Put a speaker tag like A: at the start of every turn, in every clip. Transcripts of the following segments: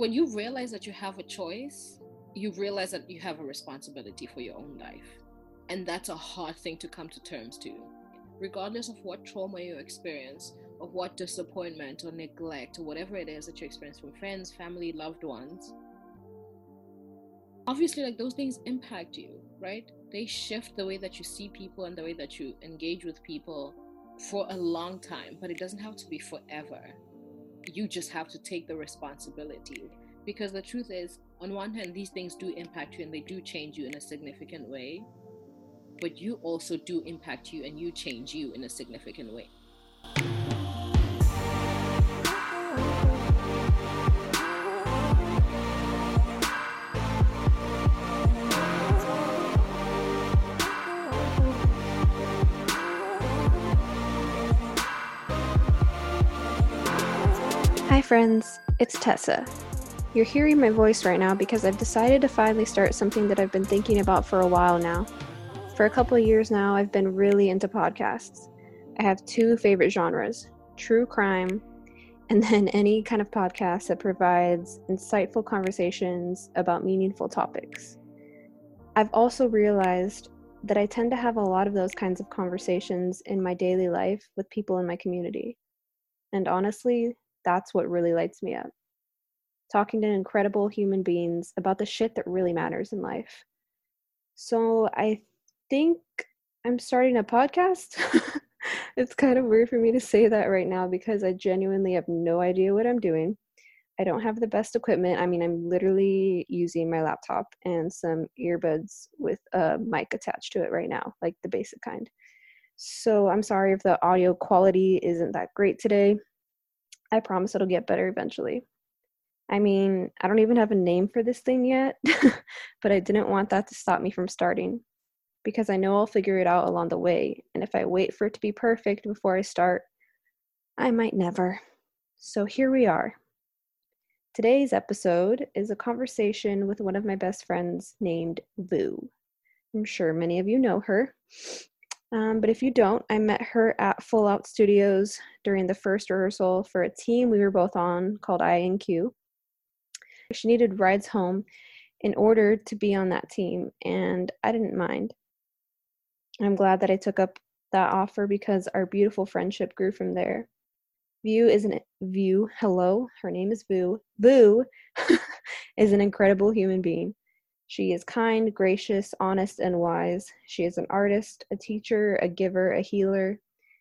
A: when you realize that you have a choice, you realize that you have a responsibility for your own life. And that's a hard thing to come to terms to. Regardless of what trauma you experience, of what disappointment or neglect or whatever it is that you experience from friends, family, loved ones, obviously, like those things impact you, right? They shift the way that you see people and the way that you engage with people for a long time, but it doesn't have to be forever. You just have to take the responsibility. Because the truth is, on one hand, these things do impact you and they do change you in a significant way, but you also do impact you and you change you in a significant way.
B: Friends, it's Tessa. You're hearing my voice right now because I've decided to finally start something that I've been thinking about for a while now. For a couple of years now, I've been really into podcasts. I have two favorite genres true crime, and then any kind of podcast that provides insightful conversations about meaningful topics. I've also realized that I tend to have a lot of those kinds of conversations in my daily life with people in my community. And honestly, that's what really lights me up. Talking to incredible human beings about the shit that really matters in life. So I think I'm starting a podcast. it's kind of weird for me to say that right now because I genuinely have no idea what I'm doing. I don't have the best equipment. I mean, I'm literally using my laptop and some earbuds with a mic attached to it right now, like the basic kind. So I'm sorry if the audio quality isn't that great today. I promise it'll get better eventually. I mean, I don't even have a name for this thing yet, but I didn't want that to stop me from starting because I know I'll figure it out along the way. And if I wait for it to be perfect before I start, I might never. So here we are. Today's episode is a conversation with one of my best friends named Vu. I'm sure many of you know her. Um, but if you don't, I met her at Full Out Studios during the first rehearsal for a team we were both on called INQ. She needed rides home in order to be on that team, and I didn't mind. I'm glad that I took up that offer because our beautiful friendship grew from there. View is an View. Hello, her name is Vu. Vu is an incredible human being. She is kind, gracious, honest, and wise. She is an artist, a teacher, a giver, a healer.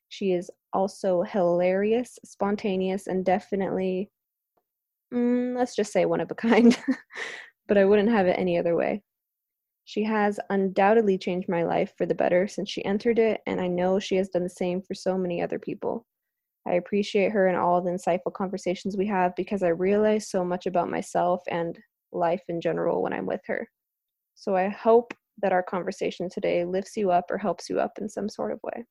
B: She is also hilarious, spontaneous, and definitely, mm, let's just say, one of a kind. but I wouldn't have it any other way. She has undoubtedly changed my life for the better since she entered it, and I know she has done the same for so many other people. I appreciate her and all the insightful conversations we have because I realize so much about myself and life in general when I'm with her. So I hope that our conversation today lifts you up or helps you up in some sort of way.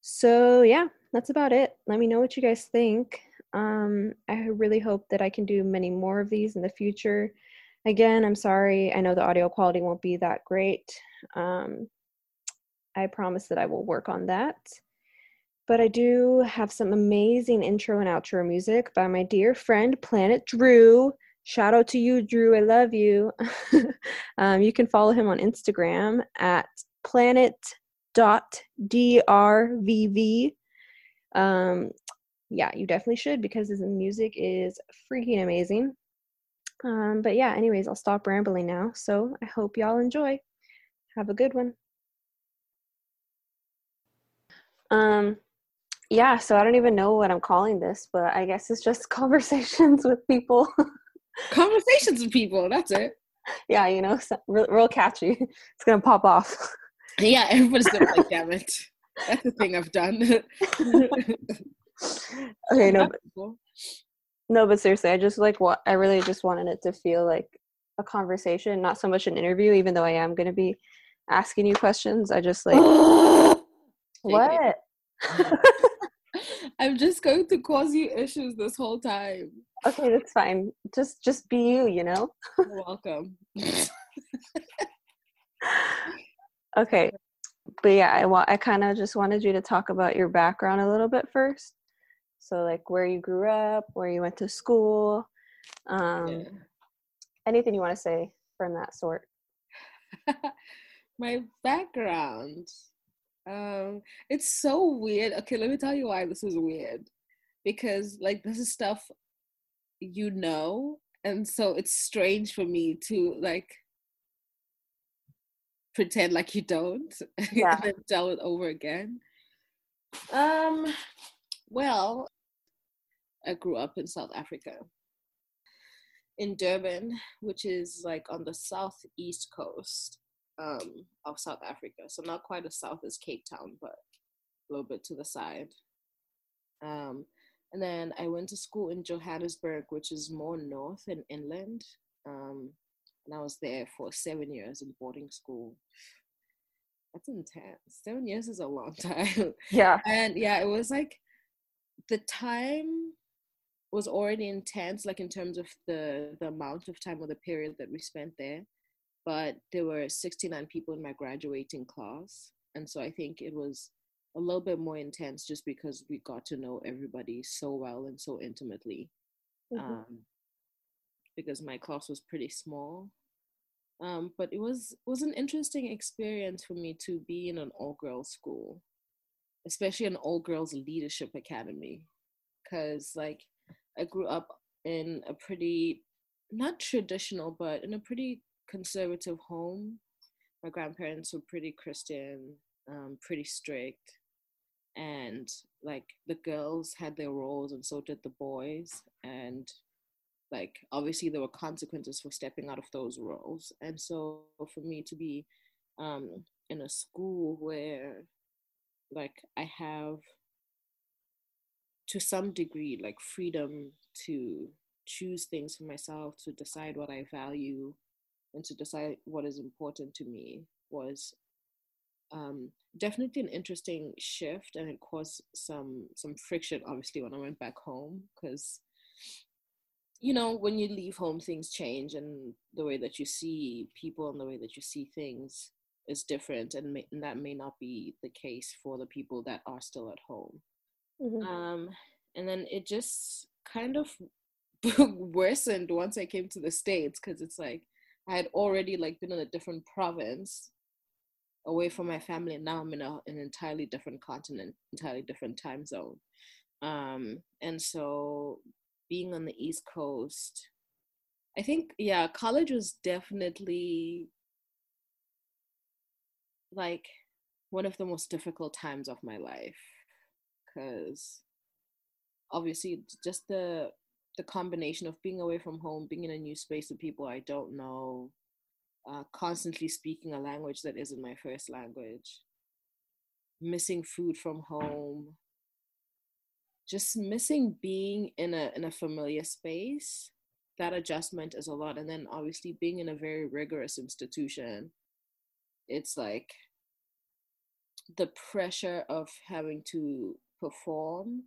B: So, yeah, that's about it. Let me know what you guys think. Um, I really hope that I can do many more of these in the future. Again, I'm sorry. I know the audio quality won't be that great. Um, I promise that I will work on that. But I do have some amazing intro and outro music by my dear friend Planet Drew. Shout out to you, Drew. I love you. um, you can follow him on Instagram at planet.drvv. Um, yeah, you definitely should because his music is freaking amazing. Um, but yeah, anyways, I'll stop rambling now. So I hope y'all enjoy. Have a good one. Um, yeah, so I don't even know what I'm calling this, but I guess it's just conversations with people.
A: Conversations with people. That's it.
B: Yeah, you know, so, real, real catchy. It's gonna pop off.
A: Yeah, everybody's gonna like, damn it. That's the thing I've done.
B: okay, no, but, no, but seriously, I just like what I really just wanted it to feel like a conversation, not so much an interview. Even though I am gonna be asking you questions, I just like what.
A: I'm just going to cause you issues this whole time.
B: Okay, that's fine. Just just be you, you know?
A: You're welcome.
B: okay. But yeah, I want I kind of just wanted you to talk about your background a little bit first. So like where you grew up, where you went to school, Um, yeah. Anything you want to say from that sort?
A: My background. Um, it's so weird. Okay, let me tell you why this is weird. Because like this is stuff you know, and so it's strange for me to like pretend like you don't yeah. and then tell it over again. Um, well, I grew up in South Africa, in Durban, which is like on the southeast coast um, of South Africa. So not quite as south as Cape Town, but a little bit to the side. Um, and then I went to school in Johannesburg, which is more north and inland. Um, and I was there for seven years in boarding school. That's intense. Seven years is a long time.
B: Yeah.
A: And yeah, it was like the time was already intense, like in terms of the the amount of time or the period that we spent there. But there were 69 people in my graduating class. And so I think it was a little bit more intense just because we got to know everybody so well and so intimately. Mm-hmm. Um, because my class was pretty small. Um, but it was was an interesting experience for me to be in an all girls school, especially an all girls leadership academy, because like I grew up in a pretty not traditional, but in a pretty conservative home. My grandparents were pretty Christian, um, pretty strict, and like the girls had their roles, and so did the boys, and like obviously there were consequences for stepping out of those roles. And so for me to be um in a school where like i have to some degree like freedom to choose things for myself to decide what i value and to decide what is important to me was um, definitely an interesting shift and it caused some some friction obviously when i went back home because you know, when you leave home, things change, and the way that you see people and the way that you see things is different, and, may, and that may not be the case for the people that are still at home. Mm-hmm. Um, and then it just kind of worsened once I came to the states because it's like I had already like been in a different province away from my family, and now I'm in a, an entirely different continent, entirely different time zone. Um, and so being on the East Coast, I think, yeah, college was definitely like one of the most difficult times of my life because obviously just the the combination of being away from home being in a new space with people i don't know uh, constantly speaking a language that isn't my first language missing food from home just missing being in a in a familiar space that adjustment is a lot. And then obviously being in a very rigorous institution it's like the pressure of having to perform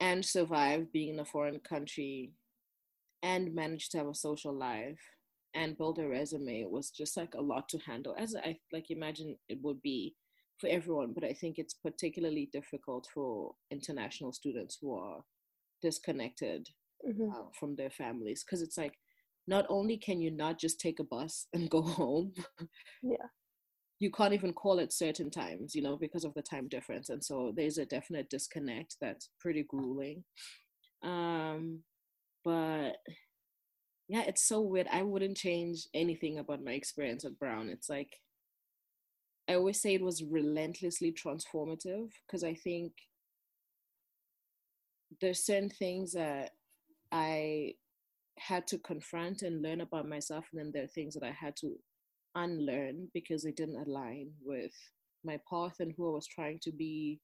A: and survive being in a foreign country and manage to have a social life and build a resume was just like a lot to handle as i like imagine it would be for everyone, but I think it's particularly difficult for international students who are disconnected mm-hmm. uh, from their families because it's like not only can you not just take a bus and go home,
B: yeah,
A: you can't even call at certain times, you know, because of the time difference, and so there's a definite disconnect that's pretty grueling. Um, but yeah, it's so weird. I wouldn't change anything about my experience at Brown. It's like I always say it was relentlessly transformative because I think there's certain things that I had to confront and learn about myself, and then there are things that I had to unlearn because they didn't align with my path and who I was trying to be.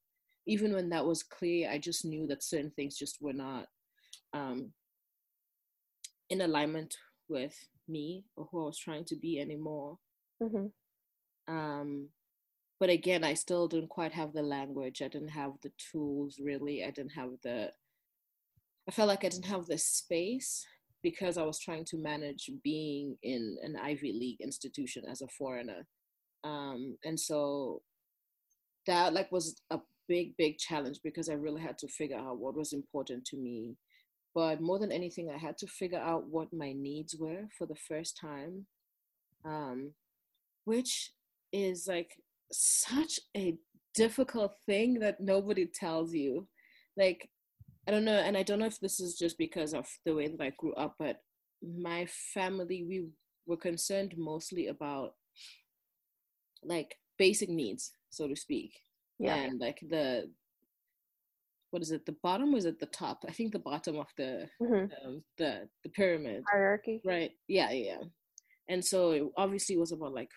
A: Even when that was clear, I just knew that certain things just were not um, in alignment with me or who I was trying to be anymore. Mm-hmm. Um, but again, I still didn't quite have the language. I didn't have the tools really. I didn't have the, I felt like I didn't have the space because I was trying to manage being in an Ivy League institution as a foreigner. Um, and so that like was a big, big challenge because I really had to figure out what was important to me but more than anything, I had to figure out what my needs were for the first time, um, which is like such a difficult thing that nobody tells you. Like, I don't know, and I don't know if this is just because of the way that I grew up, but my family, we were concerned mostly about like basic needs, so to speak. Yeah. And like the what is it? The bottom was at the top. I think the bottom of the mm-hmm. um, the the pyramid
B: hierarchy.
A: Right. Yeah. Yeah. And so it obviously was about like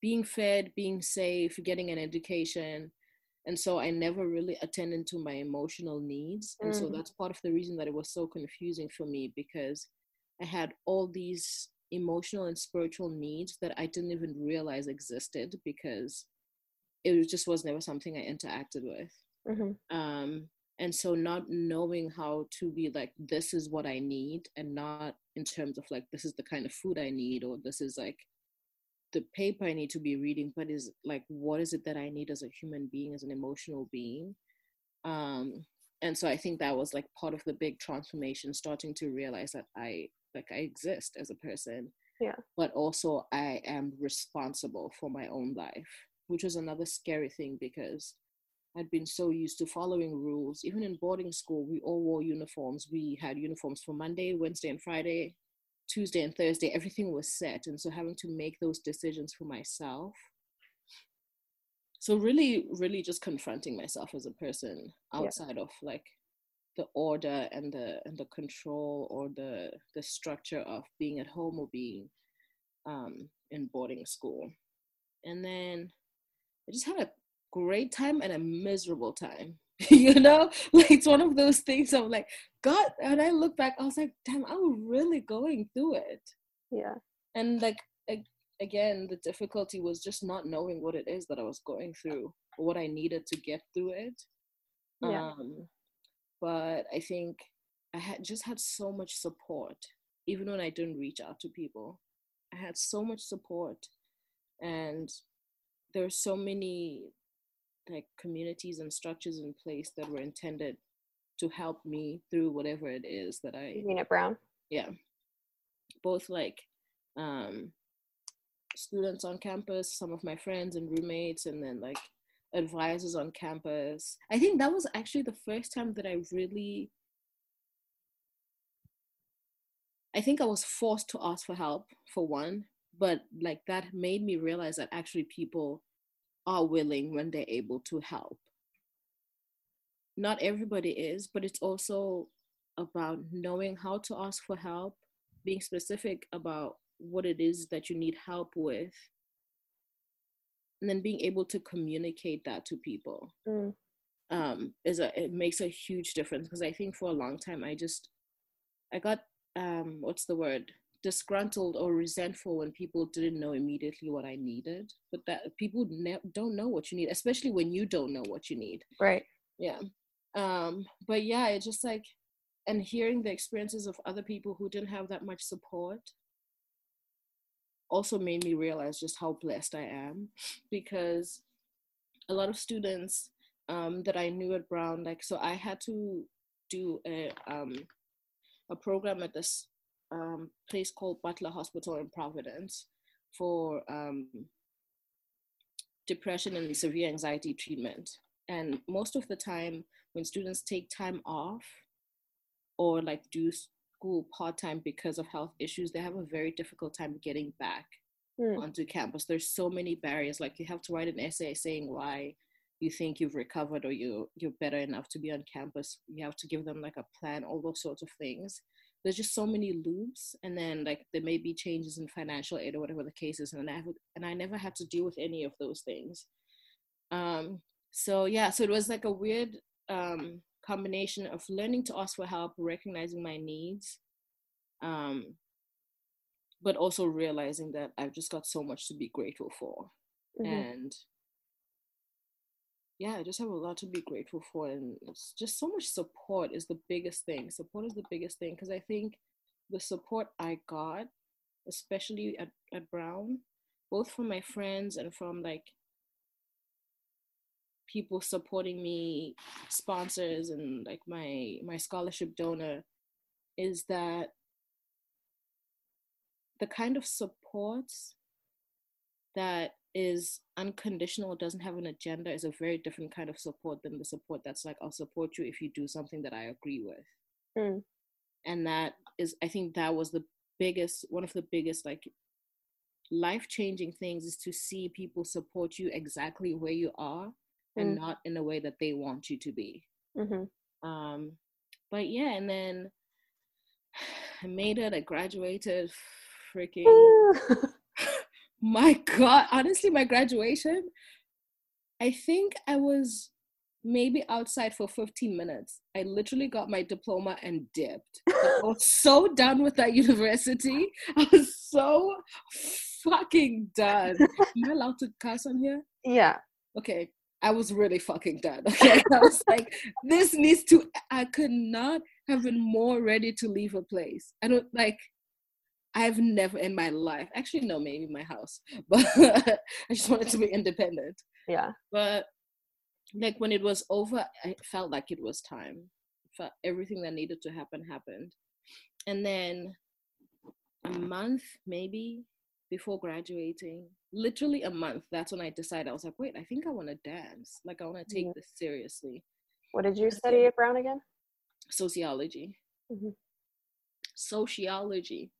A: being fed, being safe, getting an education. And so I never really attended to my emotional needs. And mm. so that's part of the reason that it was so confusing for me because I had all these emotional and spiritual needs that I didn't even realize existed because it just was never something I interacted with. Mm-hmm. Um, and so not knowing how to be like this is what I need and not in terms of like this is the kind of food I need or this is like the paper I need to be reading, but is like what is it that I need as a human being, as an emotional being. Um, and so I think that was like part of the big transformation, starting to realize that I like I exist as a person.
B: Yeah.
A: But also I am responsible for my own life, which was another scary thing because I'd been so used to following rules. Even in boarding school, we all wore uniforms. We had uniforms for Monday, Wednesday, and Friday, Tuesday, and Thursday. Everything was set. And so having to make those decisions for myself. So, really, really just confronting myself as a person outside yeah. of like the order and the and the control or the the structure of being at home or being um, in boarding school and then i just had a great time and a miserable time you know like it's one of those things i'm like god and i look back i was like damn i was really going through it
B: yeah
A: and like again the difficulty was just not knowing what it is that i was going through or what i needed to get through it yeah. um but I think I had just had so much support, even when I didn't reach out to people. I had so much support, and there were so many like communities and structures in place that were intended to help me through whatever it is that I.
B: You mean at Brown?
A: Yeah, both like um, students on campus, some of my friends and roommates, and then like advisors on campus. I think that was actually the first time that I really I think I was forced to ask for help for one, but like that made me realize that actually people are willing when they're able to help. Not everybody is, but it's also about knowing how to ask for help, being specific about what it is that you need help with, and then being able to communicate that to people mm. um, is a it makes a huge difference because I think for a long time I just I got um, what's the word disgruntled or resentful when people didn't know immediately what I needed, but that people ne- don't know what you need, especially when you don't know what you need.
B: Right.
A: Yeah. Um, but yeah, it just like and hearing the experiences of other people who didn't have that much support also made me realize just how blessed I am because a lot of students um, that I knew at Brown, like, so I had to do a, um, a program at this um, place called Butler Hospital in Providence for um, depression and severe anxiety treatment. And most of the time, when students take time off or like do school part time because of health issues, they have a very difficult time getting back mm. onto campus. There's so many barriers. Like you have to write an essay saying why you think you've recovered or you you're better enough to be on campus. You have to give them like a plan, all those sorts of things. There's just so many loops, and then like there may be changes in financial aid or whatever the case is, and I have, and I never had to deal with any of those things. Um, so yeah, so it was like a weird um, combination of learning to ask for help, recognizing my needs, um, but also realizing that I've just got so much to be grateful for. Mm-hmm. And yeah, I just have a lot to be grateful for. And it's just so much support is the biggest thing. Support is the biggest thing because I think the support I got, especially at, at Brown, both from my friends and from like people supporting me, sponsors and like my my scholarship donor is that the kind of support that is unconditional doesn't have an agenda is a very different kind of support than the support that's like i'll support you if you do something that i agree with
B: Mm.
A: and that is i think that was the biggest one of the biggest like life changing things is to see people support you exactly where you are and
B: Mm.
A: not in a way that they want you to be.
B: Mm-hmm.
A: um but yeah and then i made it i graduated freaking my god honestly my graduation i think i was maybe outside for 15 minutes. I literally got my diploma and dipped. I was so done with that university. I was so fucking done. Am i allowed to cuss on here?
B: Yeah.
A: okay i was really fucking done okay? I was like this needs to i could not have been more ready to leave a place. I don't like i've never in my life actually no maybe my house but i just wanted to be independent.
B: Yeah.
A: but like when it was over i felt like it was time. Felt everything that needed to happen happened. And then a month maybe before graduating literally a month that's when i decided i was like wait i think i want to dance like i want to take
B: Mhm.
A: this seriously
B: What did you study at Brown again?
A: sociology
B: Mhm.
A: sociology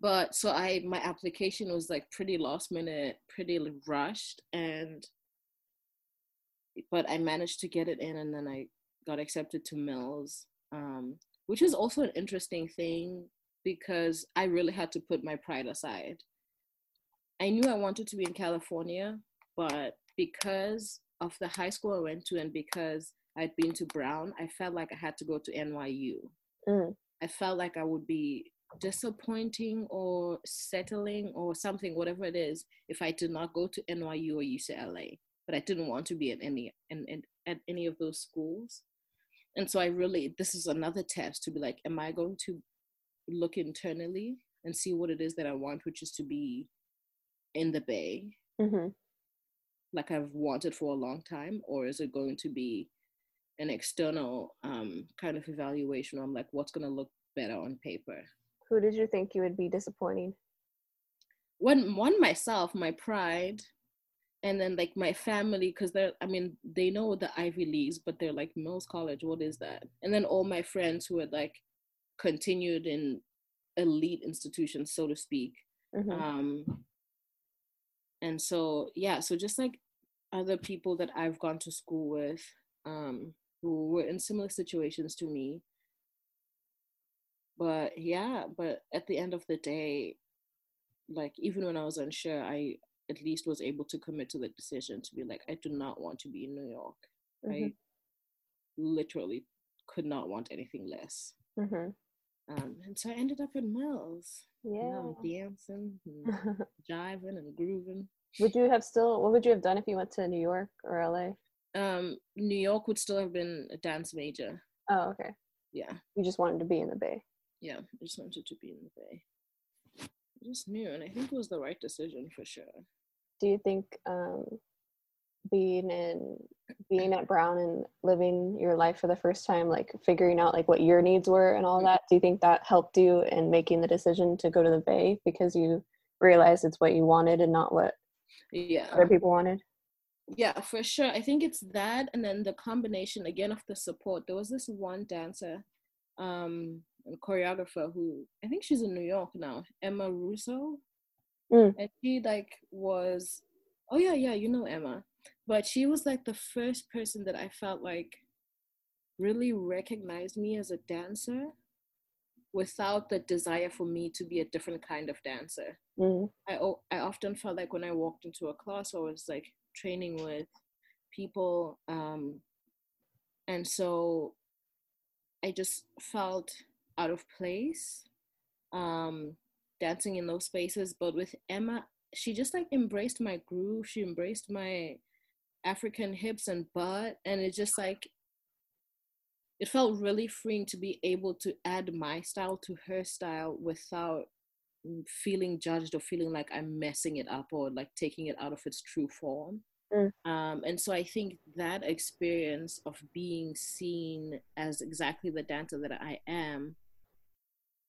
A: but so i my application was like pretty last minute pretty rushed and but i managed to get it in and then i got accepted to mills um, which is also an interesting thing because i really had to put my pride aside i knew i wanted to be in california but because of the high school i went to and because i'd been to brown i felt like i had to go to nyu
B: Mm.
A: I felt like I would be disappointing or settling or something, whatever it is, if I did not go to NYU or UCLA. But I didn't want to be at any in, in, at any of those schools. And so I really this is another test to be like, am I going to look internally and see what it is that I want, which is to be in the Bay,
B: Mm-hmm.
A: like I've wanted for a long time, or is it going to be an external um, kind of evaluation on like what's going to look better on paper?
B: Who did you think you would be disappointing?
A: one one myself my pride and then like my family because they're i mean they know the ivy leagues but they're like mills college what is that and then all my friends who had like continued in elite institutions so to speak
B: Mhm.
A: um and so yeah so just like other people that i've gone to school with um who were in similar situations to me but yeah but at the end of the day like even when i was unsure i at least was able to commit to the decision to be like i do not want to be in new york
B: Mhm.
A: i literally could not want anything less
B: Mhm.
A: Um and so i ended up in mills
B: Yeah.
A: I'm dancing and jiving and grooving
B: would you have still? What would you have done if you went to New York or LA?
A: um new york would still have been a dance major
B: Oh, okay.
A: yeah
B: You just wanted to be in the Bay.
A: yeah i just wanted to be in the bay I just knew and i think it was the right decision for sure
B: Do you think um, being in being at Brown and living your life for the first time, like figuring out like what your needs were and all
A: Mhm.
B: that, do you think that helped you in making the decision to go to the Bay because you realized it's what you wanted and not what
A: yeah
B: other people wanted?
A: yeah for sure i think it's that and then the combination again of the support there was this one dancer um choreographer who i think she's in new york now emma russo
B: Mm.
A: and she like was oh yeah yeah you know emma but she was like the first person that i felt like really recognized me as a dancer without the desire for me to be a different kind of dancer
B: Mm.
A: I o- I often felt like when I walked into a class or was like training with people, um, and so I just felt out of place, um, dancing in those spaces. But with Emma, she just like embraced my groove. She embraced my African hips and butt, and it just like it felt really freeing to be able to add my style to her style without feeling judged or feeling like I'm messing it up or like taking it out of its true form.
B: Mm.
A: Um, and so I think that experience of being seen as exactly the dancer that I am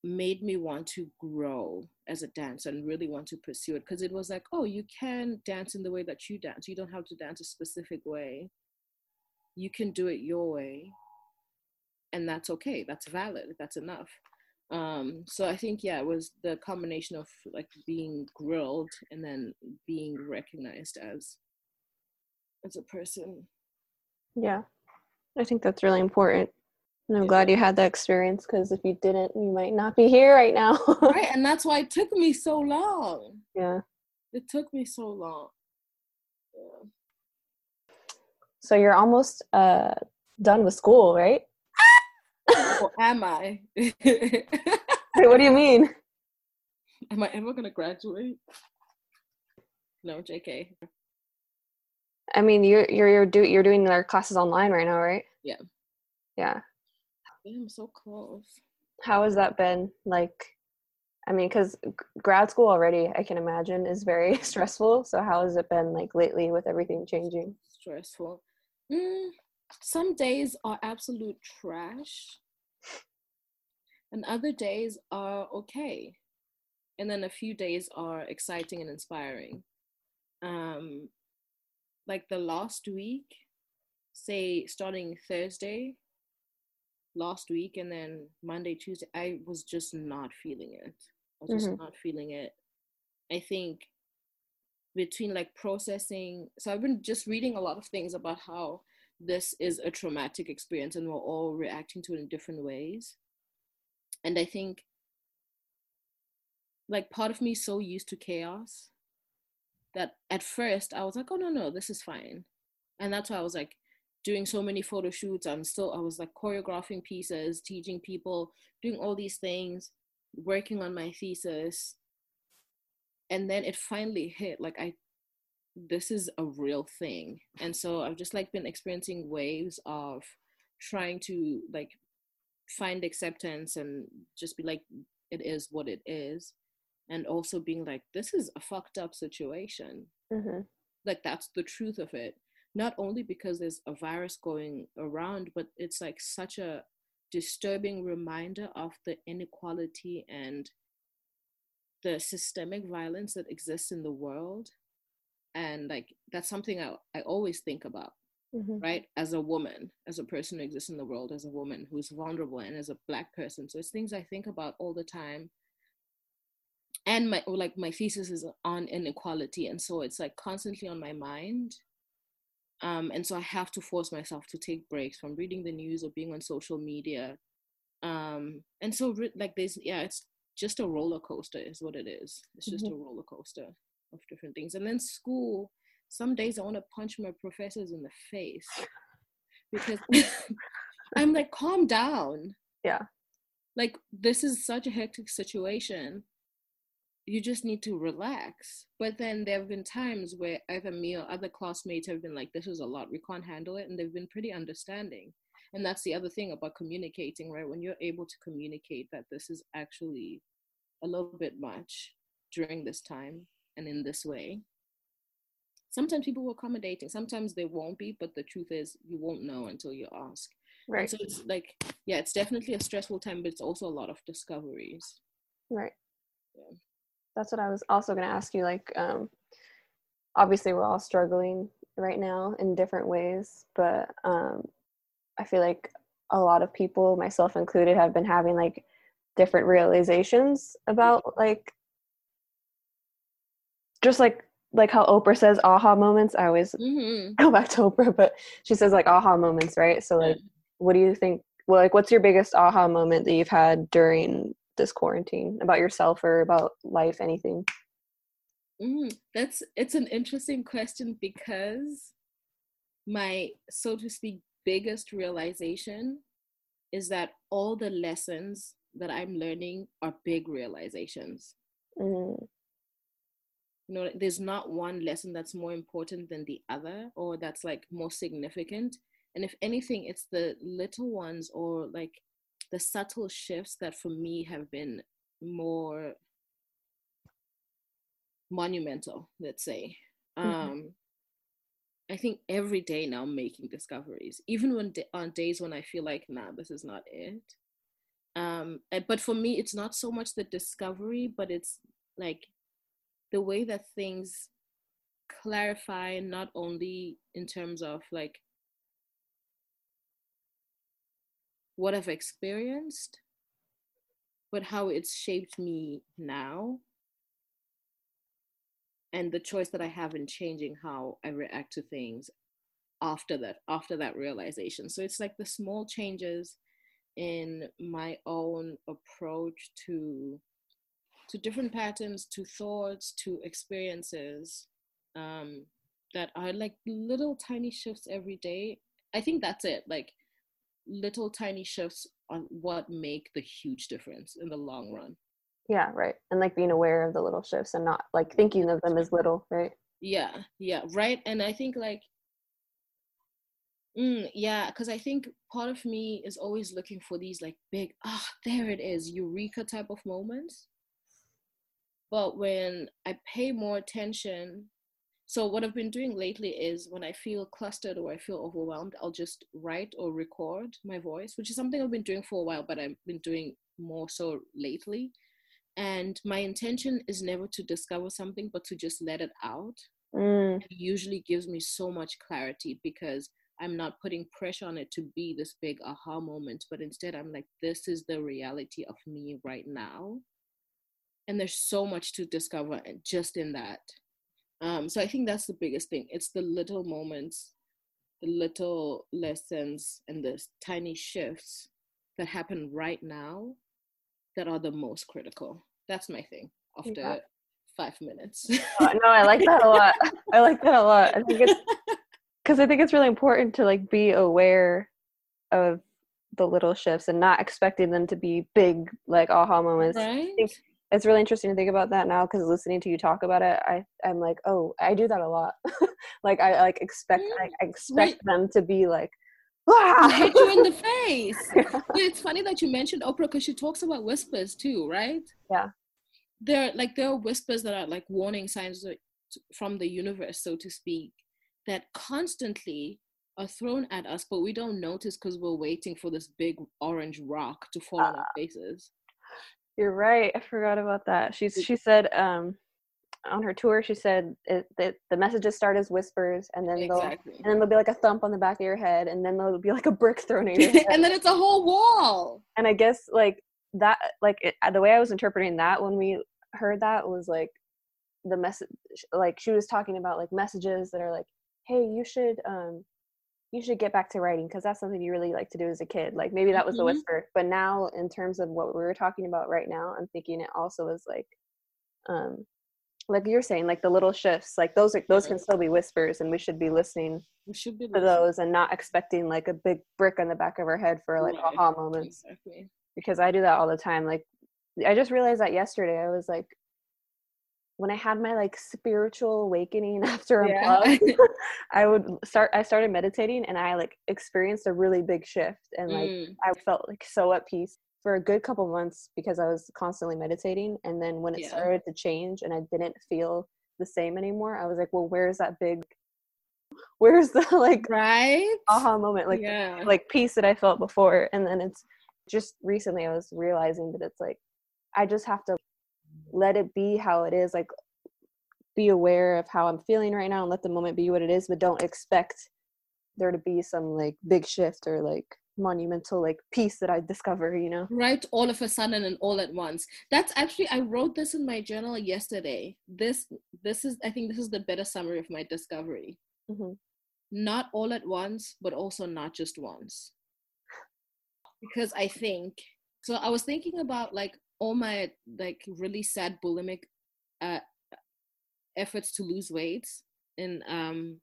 A: made me want to grow as a dancer and really want to pursue it because it was like oh you can dance in the way that you dance. You don't have to dance a specific way. You can do it your way. And that's okay. That's valid. That's enough. Um so i think yeah it was the combination of like being grilled and then being recognized as as a person.
B: Yeah. I think that's really important and i'm glad you had that experience because if you didn't you might not be here right now
A: right and that's why it took me so long
B: yeah
A: it took me so long yeah.
B: so you're almost uh done with school right
A: or am I?
B: Wait, what do you mean?
A: Am I ever gonna graduate? No, JK.
B: I mean, you're you're you're, do, you're doing our classes online right now, right?
A: Yeah.
B: Yeah.
A: I'm so close.
B: How has that been? Like, I mean, because grad school already, I can imagine, is very stressful. So, how has it been like lately with everything changing?
A: Stressful. Mm, some days are absolute trash and other days are okay and then a few days are exciting and inspiring um like the last week say starting thursday last week and then monday tuesday i was just not feeling it. I was just mm-hmm. not feeling it. I think between like processing so i've been just reading a lot of things about how this is a traumatic experience and we're all reacting to it in different ways. And i think like part of me is so used to chaos that at first i was like oh no no this is fine. And that's why i was like doing so many photo shoots i'm still i was like choreographing pieces teaching people doing all these things working on my thesis. And then it finally hit like i this is a real thing. And so i've just like been experiencing waves of trying to like find acceptance and just be like it is what it is. And also being like this is a fucked up situation. Mm-hmm. like that's the truth of it not only because there's a virus going around but it's like such a disturbing reminder of the inequality and the systemic violence that exists in the world. And like that's something i, I always think about mm-hmm. right? As a woman as a person who exists in the world as a woman who's vulnerable and as a black person. So it's things i think about all the time. And my like my thesis is on inequality. And so it's like constantly on my mind um, and so i have to force myself to take breaks from reading the news or being on social media um, and so like there's yeah it's just a roller coaster is what it is it's just mm-hmm. a roller coaster of different things. And then school, some days I want to punch my professors in the face because I'm like, calm down.
B: Yeah.
A: Like, this is such a hectic situation. You just need to relax. But then there have been times where either me or other classmates have been like, this is a lot, we can't handle it. And they've been pretty understanding. And that's the other thing about communicating, right? When you're able to communicate that this is actually a little bit much during this time, and in this way sometimes people will accommodating sometimes they won't be but the truth is you won't know until you ask
B: right
A: and so it's like yeah it's definitely a stressful time but it's also a lot of discoveries
B: right yeah that's what i was also going to ask you like um obviously we're all struggling right now in different ways but um i feel like a lot of people myself included have been having like different realizations about like just like like how Oprah says aha moments. I always mm-hmm. go back to Oprah, but she says like aha moments, right? So like what do you think well like what's your biggest aha moment that you've had during this quarantine about yourself or about life, anything?
A: Mm, that's it's an interesting question because my so to speak biggest realization is that all the lessons that I'm learning are big realizations. Mm you know there's not one lesson that's more important than the other or that's like more significant and if anything it's the little ones or like the subtle shifts that for me have been more monumental let's say mm-hmm. um i think every day now I'm making discoveries even when on days when i feel like nah this is not it um but for me it's not so much the discovery but it's like the way that things clarify not only in terms of like what I've experienced, but how it's shaped me now and the choice that I have in changing how I react to things after that after that realization. So it's like the small changes in my own approach to to different patterns, to thoughts, to experiences um, that are like little tiny shifts every day. I think that's it. Like little tiny shifts on what make the huge difference in the long run.
B: Yeah, right. And like being aware of the little shifts and not like thinking of them as little, right?
A: Yeah, yeah, right. And I think like, mm, yeah, because I think part of me is always looking for these like big, ah, oh, there it is, eureka type of moments. But when I pay more attention so what I've been doing lately is when I feel clustered or I feel overwhelmed, I'll just write or record my voice, which is something I've been doing for a while, but I've been doing more so lately. And my intention is never to discover something, but to just let it out. Mm. It usually gives me so much clarity because I'm not putting pressure on it to be this big aha moment, but instead I'm like, this is the reality of me right now. And there's so much to discover just in that. Um, so I think that's the biggest thing. It's the little moments, the little lessons, and the tiny shifts that happen right now that are the most critical. That's my thing after yeah. five minutes.
B: oh, no, I like that a lot. I like that a lot. I think it's because I think it's really important to like be aware of the little shifts and not expecting them to be big like aha moments. Right? I think it's really interesting to think about that now because listening to you talk about it i i'm like oh i do that a lot like i like expect I, expect right. them to be like
A: ah! hit you in the face yeah. it's funny that you mentioned oprah because she talks about whispers too right
B: yeah
A: there like there are whispers that are like warning signs from the universe so to speak that constantly are thrown at us but we don't notice because we're waiting for this big orange rock to fall uh, on our ah. faces
B: you're right. I forgot about that. She's she said um on her tour she said it, that the messages start as whispers and then exactly. they'll and then there'll be like a thump on the back of your head and then there'll be like a brick thrown at your head.
A: and then it's a whole wall.
B: And I guess like that like it, the way I was interpreting that when we heard that was like the message like she was talking about like messages that are like hey you should um you should get back to writing because that's something you really like to do as a kid. Like maybe that was mm-hmm. the whisper, but now in terms of what we were talking about right now, I'm thinking it also is like, um, like you're saying, like the little shifts, like those are those can still be whispers, and we should be listening
A: we should be
B: to those and not expecting like a big brick on the back of our head for like right. aha moments. Exactly. Because I do that all the time. Like I just realized that yesterday. I was like, when I had my like spiritual awakening after Unplugged, yeah. I would start. I started meditating, and I like experienced a really big shift, and like mm. I felt like so at peace for a good couple months because I was constantly meditating. And then when it yeah. started to change, and I didn't feel the same anymore, I was like, well, where's that big? Where's the like
A: right
B: aha moment, like yeah. like peace that I felt before? And then it's just recently I was realizing that it's like I just have to let it be how it is like be aware of how i'm feeling right now and let the moment be what it is but don't expect there to be some like big shift or like monumental like piece that i discover you know?
A: Right all of a sudden and all at once. That's actually i wrote this in my journal yesterday. This this is i think this is the better summary of my discovery. Mm-hmm. not all at once but also not just once. Because i think so i was thinking about like all my like really sad bulimic uh, efforts to lose weight in um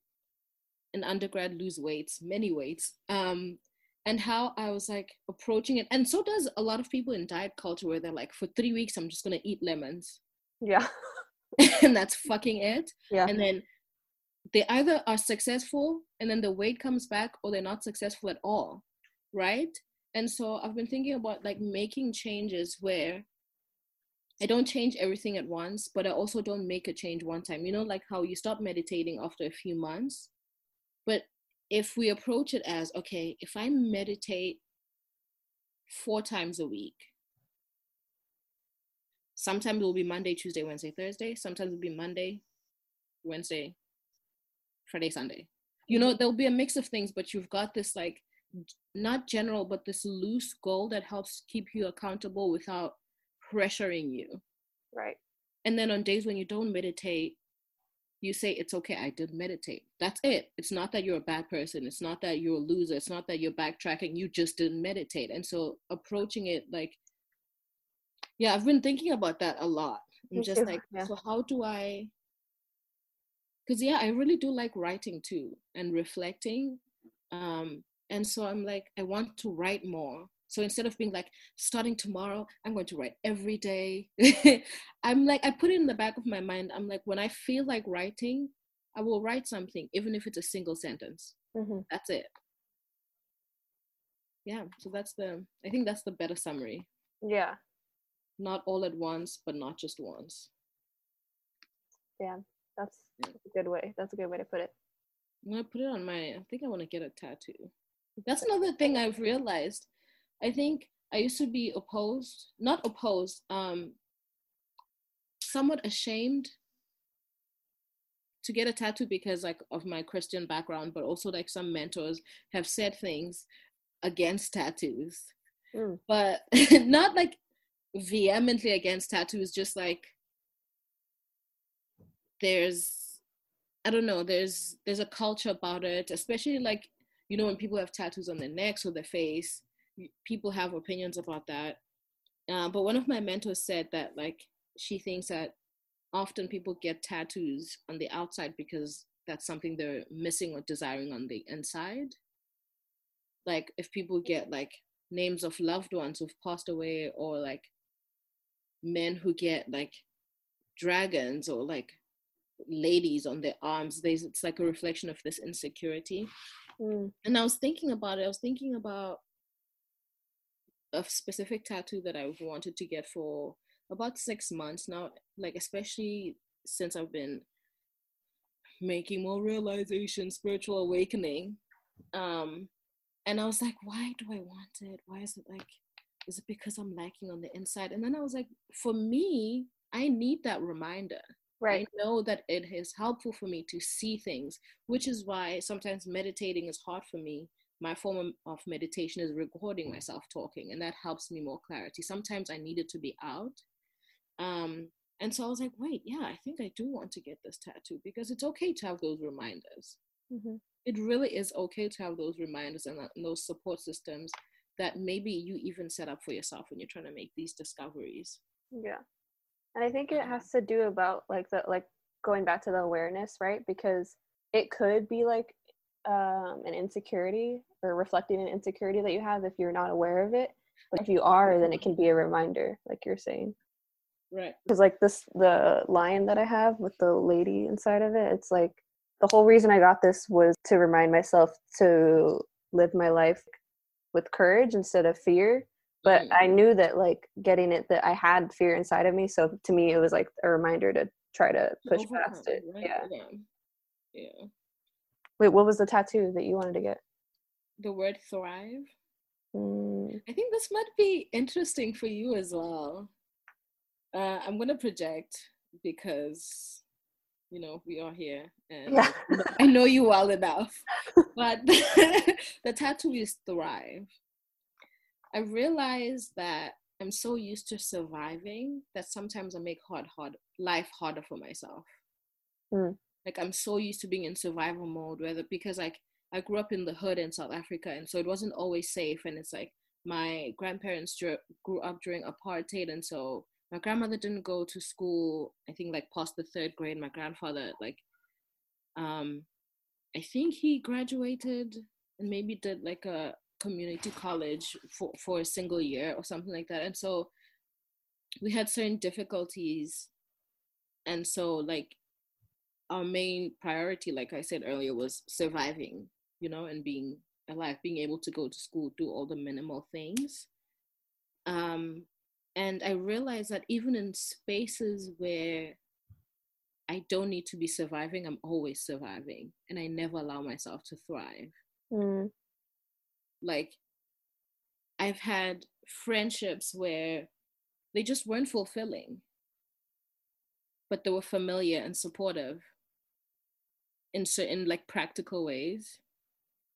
A: in undergrad lose weights many weights um and how i was like approaching it. And so does a lot of people in diet culture where they're like for three weeks i'm just gonna eat lemons.
B: Yeah.
A: And that's fucking it. Yeah. And then they either are successful and then the weight comes back or they're not successful at all right and so I've been thinking about like making changes where I don't change everything at once, but I also don't make a change one time. You know, like how you stop meditating after a few months. But if we approach it as okay, if I meditate four times a week. Sometimes it will be Monday, Tuesday, Wednesday, Thursday. Sometimes it'll be Monday, Wednesday, Friday, Sunday. You know, there'll be a mix of things, but you've got this like not general, but this loose goal that helps keep you accountable without pressuring you.
B: Right.
A: And then on days when you don't meditate, you say it's okay i did meditate. That's it. It's not that you're a bad person. It's not that you're a loser. It's not that you're backtracking. You just didn't meditate. And so approaching it like yeah i've been thinking about that a lot. I'm just like yeah. so how do i because yeah i really do like writing too and reflecting. Um and so i'm like i want to write more so instead of being like, starting tomorrow, I'm going to write every day, I'm like, I put it in the back of my mind. I'm like, when I feel like writing, I will write something, even if it's a single sentence. Mm-hmm. That's it. Yeah. So that's the, I think that's the better summary.
B: Yeah.
A: Not all at once, but not just once.
B: Yeah. That's, that's a good way. That's a good way to put it.
A: I'm going to put it on my, I think I want to get a tattoo. That's another thing I've realized I think I used to be opposed, not opposed, um, somewhat ashamed to get a tattoo because like of my Christian background, but also like some mentors have said things against tattoos, mm. but not like vehemently against tattoos, just like there's I don't know, there's there's a culture about it, especially like you know when people have tattoos on their necks or their face people have opinions about that. Uh, but one of my mentors said that like she thinks that often people get tattoos on the outside because that's something they're missing or desiring on the inside. Like if people get like names of loved ones who've passed away or like men who get like dragons or like ladies on their arms there's it's like a reflection of this insecurity mm. and i was thinking about it i was thinking about a specific tattoo that I've wanted to get for about six months now, like especially since I've been making more realization, spiritual awakening. Um, and I was like, why do I want it? Why is it like, is it because I'm lacking on the inside? And then I was like, for me, I need that reminder. Right. I know that it is helpful for me to see things, which is why sometimes meditating is hard for me. My form of meditation is recording myself talking and that helps me more clarity. Sometimes i needed to be out. Um, and so i was like wait yeah i think i do want to get this tattoo because it's okay to have those reminders. Mm-hmm. it really is okay to have those reminders and, and those support systems that maybe you even set up for yourself when you're trying to make these discoveries.
B: Yeah and i think it has to do about like the like going back to the awareness right because it could be like um, an insecurity or reflecting an insecurity that you have if you're not aware of it. But if you are, then it can be a reminder, like you're saying.
A: Right.
B: Because like this, the lion that I have with the lady inside of it, it's like the whole reason I got this was to remind myself to live my life with courage instead of fear. But mm. I knew that like getting it, that I had fear inside of me. So to me, it was like a reminder to try to push past it. Right? Yeah. yeah. Yeah. Wait, what was the tattoo that you wanted to get?
A: The word thrive. Mm. I think this might be interesting for you as well. Uh, I'm gonna project because you know we are here and yeah. I know you well enough. But the tattoo is thrive. I realize that I'm so used to surviving that sometimes I make hard, hard life harder for myself. Mm like i'm so used to being in survival mode whether because like i grew up in the hood in south africa and so it wasn't always safe and it's like my grandparents grew up during apartheid and so my grandmother didn't go to school i think like past the third grade my grandfather like um i think he graduated and maybe did like a community college for, for a single year or something like that and so we had certain difficulties and so like our main priority, like I said earlier, was surviving, you know, and being alive, being able to go to school, do all the minimal things. Um, and I realized that even in spaces where I don't need to be surviving, I'm always surviving, and I never allow myself to thrive. Mm. Like, I've had friendships where they just weren't fulfilling, but they were familiar and supportive in certain like practical ways.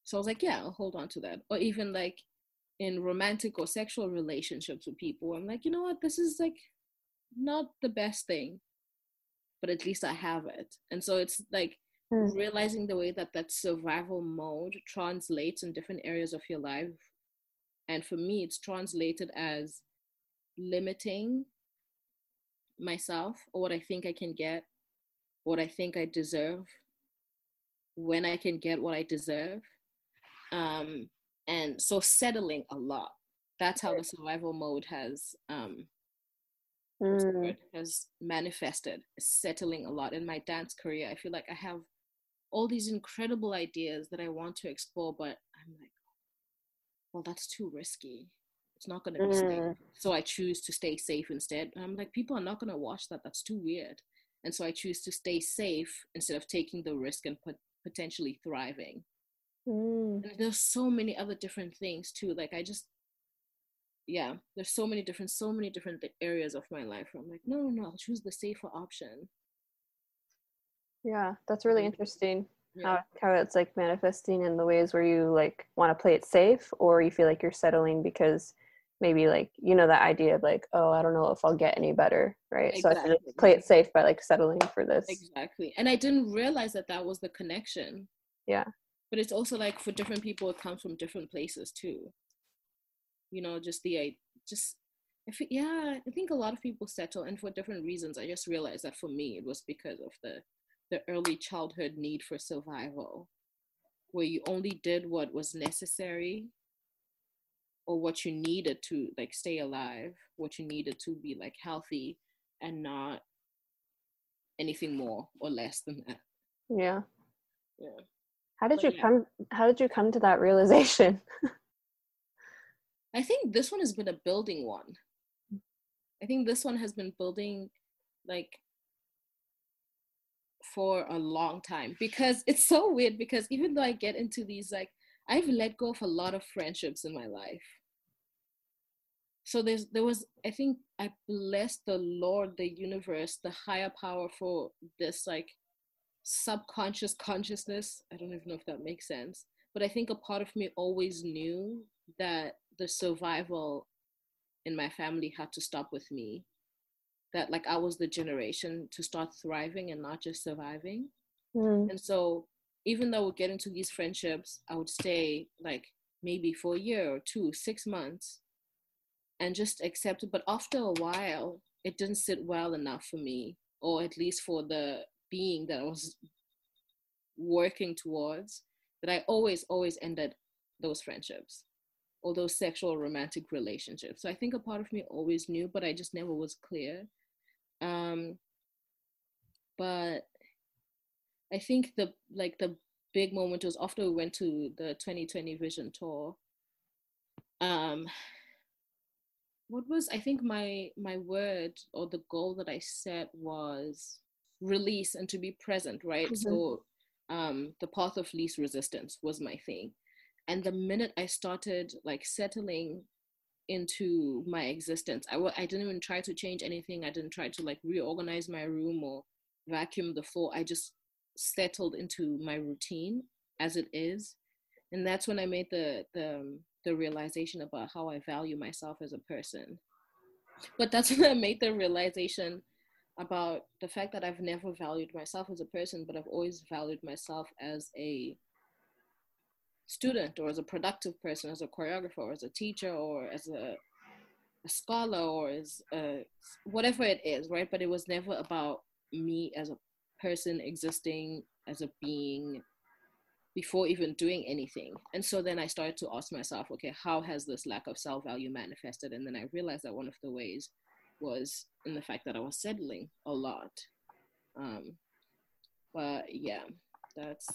A: So I was like, yeah, I'll hold on to that. Or even like in romantic or sexual relationships with people, I'm like, you know what, this is like not the best thing, but at least I have it. And so it's like mm. realizing the way that that survival mode translates in different areas of your life. And for me, it's translated as limiting myself or what I think I can get, what I think I deserve, when I can get what I deserve. Um, and so settling a lot. That's how the survival mode has um, mm. has manifested, settling a lot in my dance career. I feel like I have all these incredible ideas that I want to explore, but I'm like, well, that's too risky. It's not going to be mm. safe. So I choose to stay safe instead. And I'm like, people are not going to watch that. That's too weird. And so I choose to stay safe instead of taking the risk and pot- potentially thriving. Mm. And there's so many other different things too. Like I just, yeah, there's so many different, so many different areas of my life where I'm like, no, no, no, I'll choose the safer option.
B: Yeah, that's really mm-hmm. interesting. Yeah. How how it's like manifesting in the ways where you like want to play it safe, or you feel like you're settling because maybe like you know that idea of like oh I don't know if I'll get any better, right? Exactly. So I play it safe by like settling for this.
A: Exactly, and I didn't realize that that was the connection.
B: Yeah.
A: But it's also like for different people, it comes from different places too. You know, just the just I think, yeah, I think a lot of people settle, and for different reasons. I just realized that for me, it was because of the the early childhood need for survival, where you only did what was necessary or what you needed to like stay alive, what you needed to be like healthy and not anything more or less than that.
B: Yeah.
A: Yeah.
B: How did but you yeah. come how did you come to that realization?
A: I think this one has been a building one. I think this one has been building like for a long time because it's so weird because even though I get into these like I've let go of a lot of friendships in my life. So there's there was I think I blessed the Lord, the universe, the higher power for this like subconscious consciousness. I don't even know if that makes sense. But I think a part of me always knew that the survival in my family had to stop with me that like I was the generation to start thriving and not just surviving. Mm. And so even though we get into these friendships, I would stay like maybe for a year or two, six months, and just accept it. But after a while, it didn't sit well enough for me, or at least for the being that I was working towards, that I always, always ended those friendships or those sexual romantic relationships. So I think a part of me always knew, but I just never was clear. Um, but I think the like the big moment was after we went to the 2020 Vision Tour. Um, what was I think my my word or the goal that I set was release and to be present, right? Mm-hmm. So um, the path of least resistance was my thing. And the minute I started like settling into my existence. I w- I didn't even try to change anything. I didn't try to like reorganize my room or vacuum the floor. I just settled into my routine as it is. And that's when I made the the um, the realization about how I value myself as a person. But that's when I made the realization about the fact that I've never valued myself as a person, but I've always valued myself as a student or as a productive person, as a choreographer, or as a teacher, or as a, a scholar, or as a, whatever it is, right? But it was never about me as a person existing as a being before even doing anything. And so then I started to ask myself, okay, how has this lack of self value manifested? And then I realized that one of the ways was in the fact that I was settling a lot. Um, but yeah, that's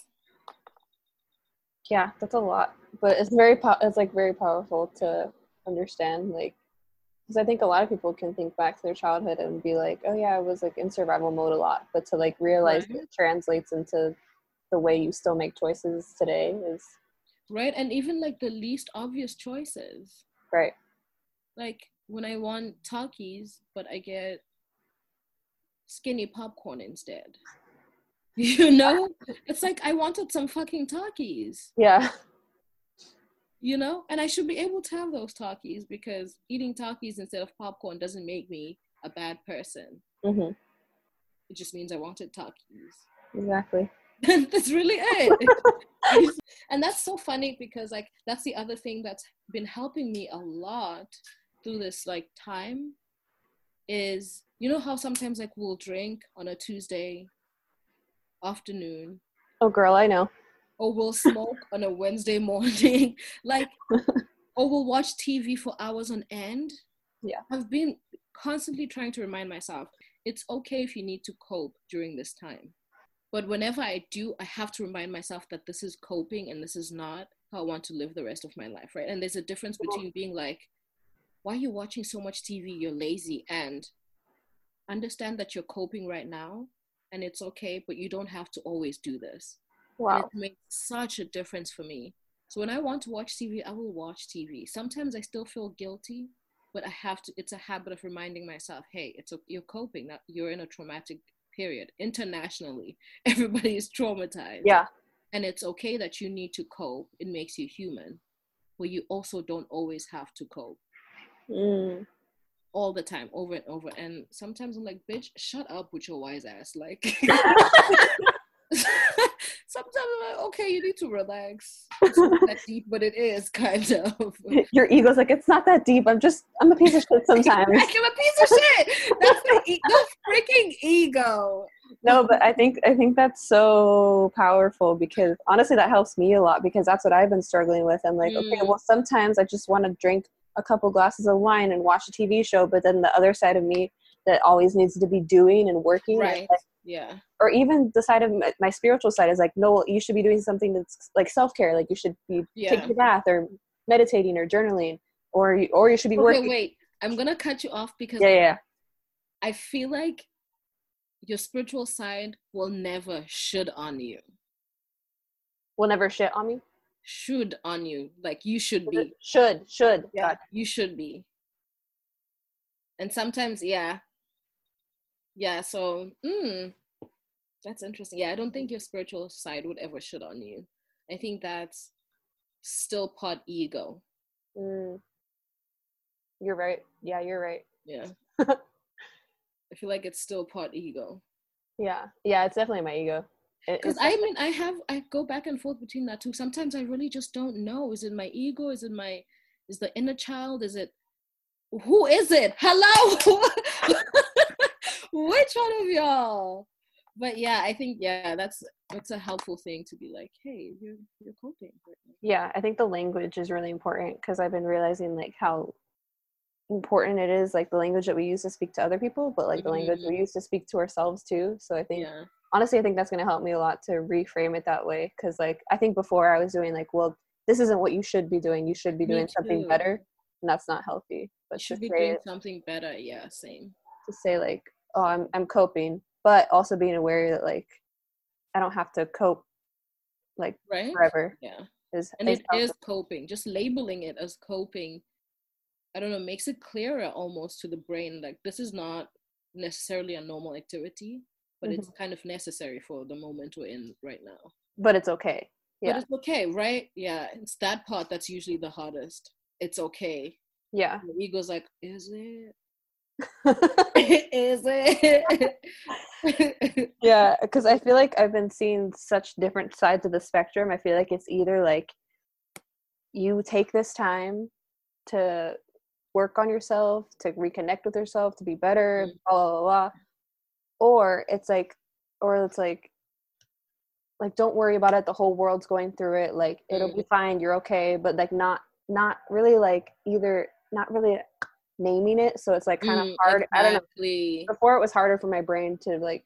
B: yeah that's a lot but it's very po- it's like very powerful to understand like because i think a lot of people can think back to their childhood and be like oh yeah i was like in survival mode a lot but to like realize right. it translates into the way you still make choices today is
A: right and even like the least obvious choices
B: right
A: like when I want Takis, but I get skinny popcorn instead. You know, it's like I wanted some fucking Takis.
B: Yeah.
A: You know, and I should be able to have those Takis because eating Takis instead of popcorn doesn't make me a bad person.
B: hmm
A: It just means I wanted Takis.
B: Exactly.
A: that's really it. and that's so funny because like that's the other thing that's been helping me a lot through this like time is you know how sometimes like we'll drink on a Tuesday afternoon
B: Oh, girl, I know.
A: or we'll smoke on a Wednesday morning like or we'll watch TV for hours on end.
B: Yeah.
A: I've been constantly trying to remind myself it's okay if you need to cope during this time. But whenever I do, I have to remind myself that this is coping and this is not how I want to live the rest of my life, right? And there's a difference between being like, why are you watching so much TV? You're lazy. And understand that you're coping right now and it's okay, but you don't have to always do this. And
B: Wow.
A: it makes such a difference for me. So when I want to watch TV, I will watch TV. Sometimes I still feel guilty, but I have to. It's a habit of reminding myself, hey, it's a, you're coping. That you're in a traumatic period internationally. Everybody is traumatized.
B: Yeah.
A: and it's okay that you need to cope. It makes you human, but you also don't always have to cope
B: Mm.
A: All the time, over and over. And sometimes I'm like, bitch, shut up with your wise ass. Like. Sometimes I'm like, okay, you need to relax. It's not that deep, but it is kind of.
B: Your ego's like, it's not that deep. I'm just, I'm a piece of shit sometimes.
A: I'm a piece of shit. That's the, e- the freaking ego.
B: no, but I think, I think that's so powerful because honestly, that helps me a lot because that's what I've been struggling with. I'm like, okay,
A: Mm.
B: well, sometimes I just want to drink a couple glasses of wine and watch a TV show, but then the other side of me that always needs to be doing and working,
A: Right.
B: like,
A: Yeah.
B: or even the side of my, my spiritual side is like, no, you should be doing something that's like self care. Like you should be
A: Yeah.
B: taking a bath or meditating or journaling, or you, or you should be
A: Okay,
B: working.
A: wait. I'm gonna cut you off because
B: Yeah, yeah,
A: I feel like your spiritual side will never should on you.
B: will never shit on me.
A: Should on you. Like you should be.
B: Should, should.
A: Yeah,
B: God.
A: you should be. And sometimes, yeah. Yeah, so mm, that's interesting. Yeah, I don't think your spiritual side would ever shit on you. I think that's still part ego.
B: Mm. You're right. Yeah, you're right.
A: Yeah. I feel like it's still part ego.
B: Yeah, yeah. It's definitely my ego.
A: Because I mean, I have, I go back and forth between that too. Sometimes I really just don't know. Is it my ego? Is it my, is the inner child? Is it, who is it? Hello? Which one of y'all? But yeah, I think, yeah, that's, that's a helpful thing to be like, hey, you're, you're coping.
B: yeah, I think the language is really important because I've been realizing like how important it is, like the language that we use to speak to other people, but like the language we mm-hmm. use to speak to ourselves too. So I think
A: Yeah.
B: Honestly, I think that's going to help me a lot to reframe it that way. Because, like, I think before I was doing, like, well, this isn't what you should be doing. You should be doing something better. And that's not healthy. But
A: You should be doing
B: it-
A: something better. Yeah, same.
B: to say, like, oh, I'm, I'm coping, but also being aware that, like, I don't have to cope, like,
A: Right?
B: forever.
A: Yeah.
B: Is,
A: and
B: is
A: it is coping just labeling it as coping i don't know makes it clearer almost to the brain like this is not necessarily a normal activity but it's kind of necessary for the moment we're in right now
B: but it's okay.
A: but
B: Yeah.
A: it's okay right yeah it's that part that's usually the hardest it's okay
B: Yeah.
A: the ego's like is it is it
B: yeah. Because I feel like I've been seeing such different sides of the spectrum. I feel like it's either like you take this time to work on yourself, to reconnect with yourself, to be better,
A: Mhm.
B: blah, blah, blah, blah. Or it's like, or it's like, like don't worry about it. The whole world's going through it. Like it'll be fine. You're okay. But like not, not really like either, not really naming it. So it's like kind of
A: Mm,
B: hard. I don't know before it was harder for my brain to like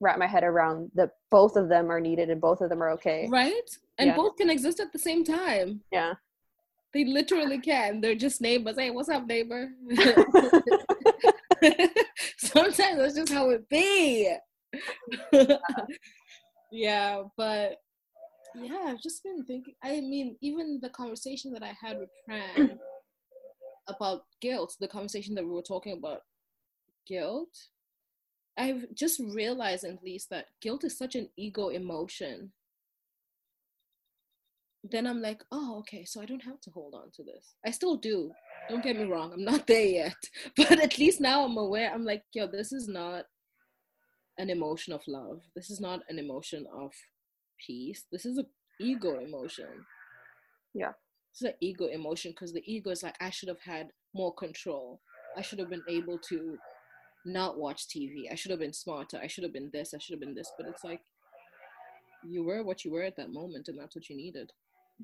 B: wrap my head around that both of them are needed and both of them are okay.
A: right and
B: Yeah.
A: both can exist at the same time
B: Yeah.
A: They literally can. They're just neighbors. Hey, what's up, neighbor? Sometimes that's just how it be. yeah, but yeah, I've just been thinking. I mean, even the conversation that I had with Fran about guilt, the conversation that we were talking about guilt, I've just realized at least that guilt is such an ego emotion. Then I'm like, oh, okay, so I don't have to hold on to this. I still do. Don't get me wrong, I'm not there yet. But at least now I'm aware. I'm like, yo, this is not an emotion of love. This is not an emotion of peace. This is an ego emotion.
B: Yeah.
A: It's an ego emotion because the ego is like, I should have had more control. I should have been able to not watch TV. I should have been smarter. I should have been this. I should have been this. But it's like you were what you were at that moment, and that's what you needed.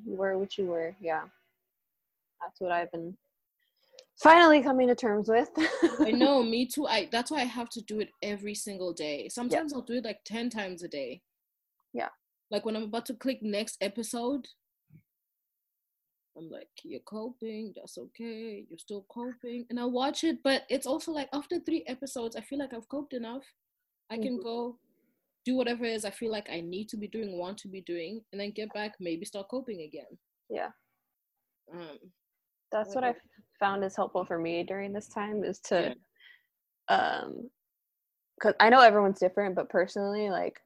B: You were what you were. Yeah, that's what I've been finally coming to terms with.
A: I know, me too. I that's why I have to do it every single day. Sometimes. I'll do it like ten times a day.
B: Yeah.
A: Like when I'm about to click next episode, I'm like, you're coping, that's okay, you're still coping. And I watch it, but it's also like after three episodes, I feel like I've coped enough. I can mm-hmm. go do whatever it is I feel like I need to be doing, want to be doing, and then get back, maybe start coping again.
B: Yeah. Um that's what I found is helpful for me during this time is to yeah. um because I know everyone's different, but personally, like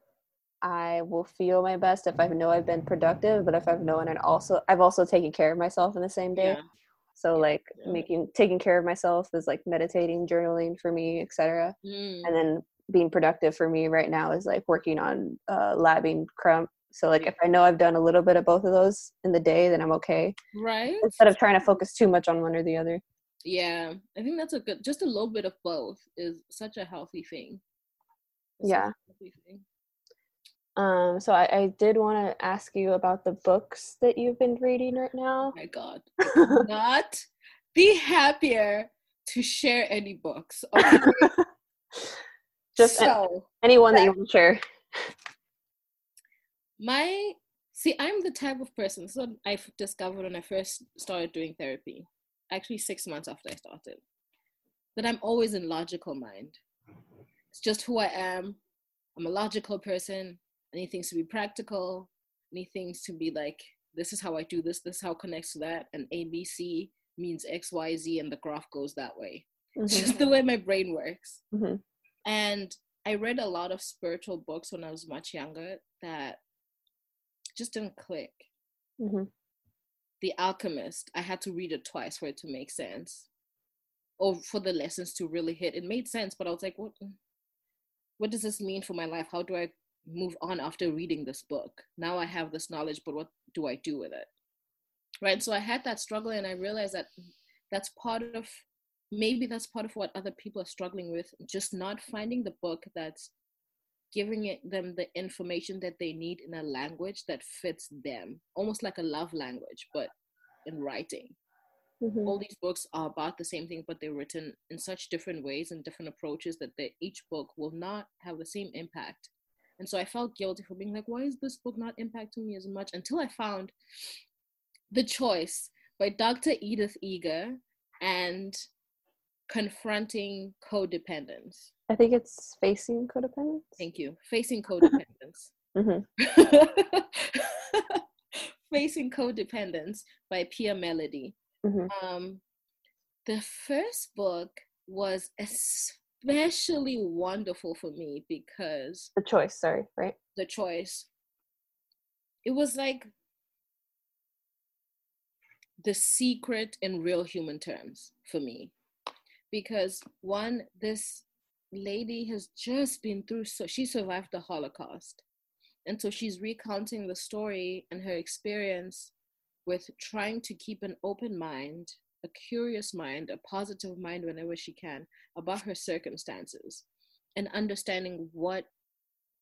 B: I will feel my best if I know I've been productive, but if I've known and also I've also taken care of myself in the same day. Yeah. So yeah, like making taking care of myself is like meditating, journaling for me, etc. Mm. And then being productive for me right now is like working on uh, labbing krump. So like if I know I've done a little bit of both of those in the day, then I'm okay.
A: Right.
B: Instead of trying to focus too much on one or the other.
A: Yeah, I think that's a good. Just a little bit of both is such a healthy thing.
B: It's yeah. Healthy thing. Um, so I, I did want to ask you about the books that you've been reading right now.
A: Oh my God. Not be happier to share any books. Okay?
B: Just so, anyone that you want to share.
A: My see, I'm the type of person. So I've discovered when I first started doing therapy, actually six months after I started, that I'm always in logical mind. It's just who I am. I'm a logical person. I need things to be practical. I need things to be like, this is how I do this, this is how it connects to that. And ABC means X, Y, Z, and the graph goes that way. Mm-hmm. It's just the way my brain works. Mm-hmm. And I read a lot of spiritual books when I was much younger that just didn't click. Mm-hmm. The Alchemist, I had to read it twice for it to make sense. Or for the lessons to really hit. It made sense, but I was like, what what does this mean for my life? How do I move on after reading this book. Now I have this knowledge, but what do I do with it? Right. So I had that struggle, and I realized that that's part of maybe that's part of what other people are struggling with just not finding the book that's giving it, them the information that they need in a language that fits them almost like a love language but in writing mm-hmm. all these books are about the same thing but they're written in such different ways and different approaches that they, each book will not have the same impact and so I felt guilty for being like, why is this book not impacting me as much? Until I found The Choice by Dr. Edith Eger and Confronting Codependence.
B: I think it's Facing Codependence.
A: Thank you. Facing Codependence. mm-hmm. Facing Codependence by Pia Mellody. Mm-hmm. Um, the first book was especially wonderful for me because
B: the choice, sorry, right?
A: The choice. It was like the secret in real human terms for me. Because one, this lady has just been through so she survived the Holocaust. And so she's recounting the story and her experience with trying to keep an open mind a curious mind, a positive mind whenever she can about her circumstances and understanding what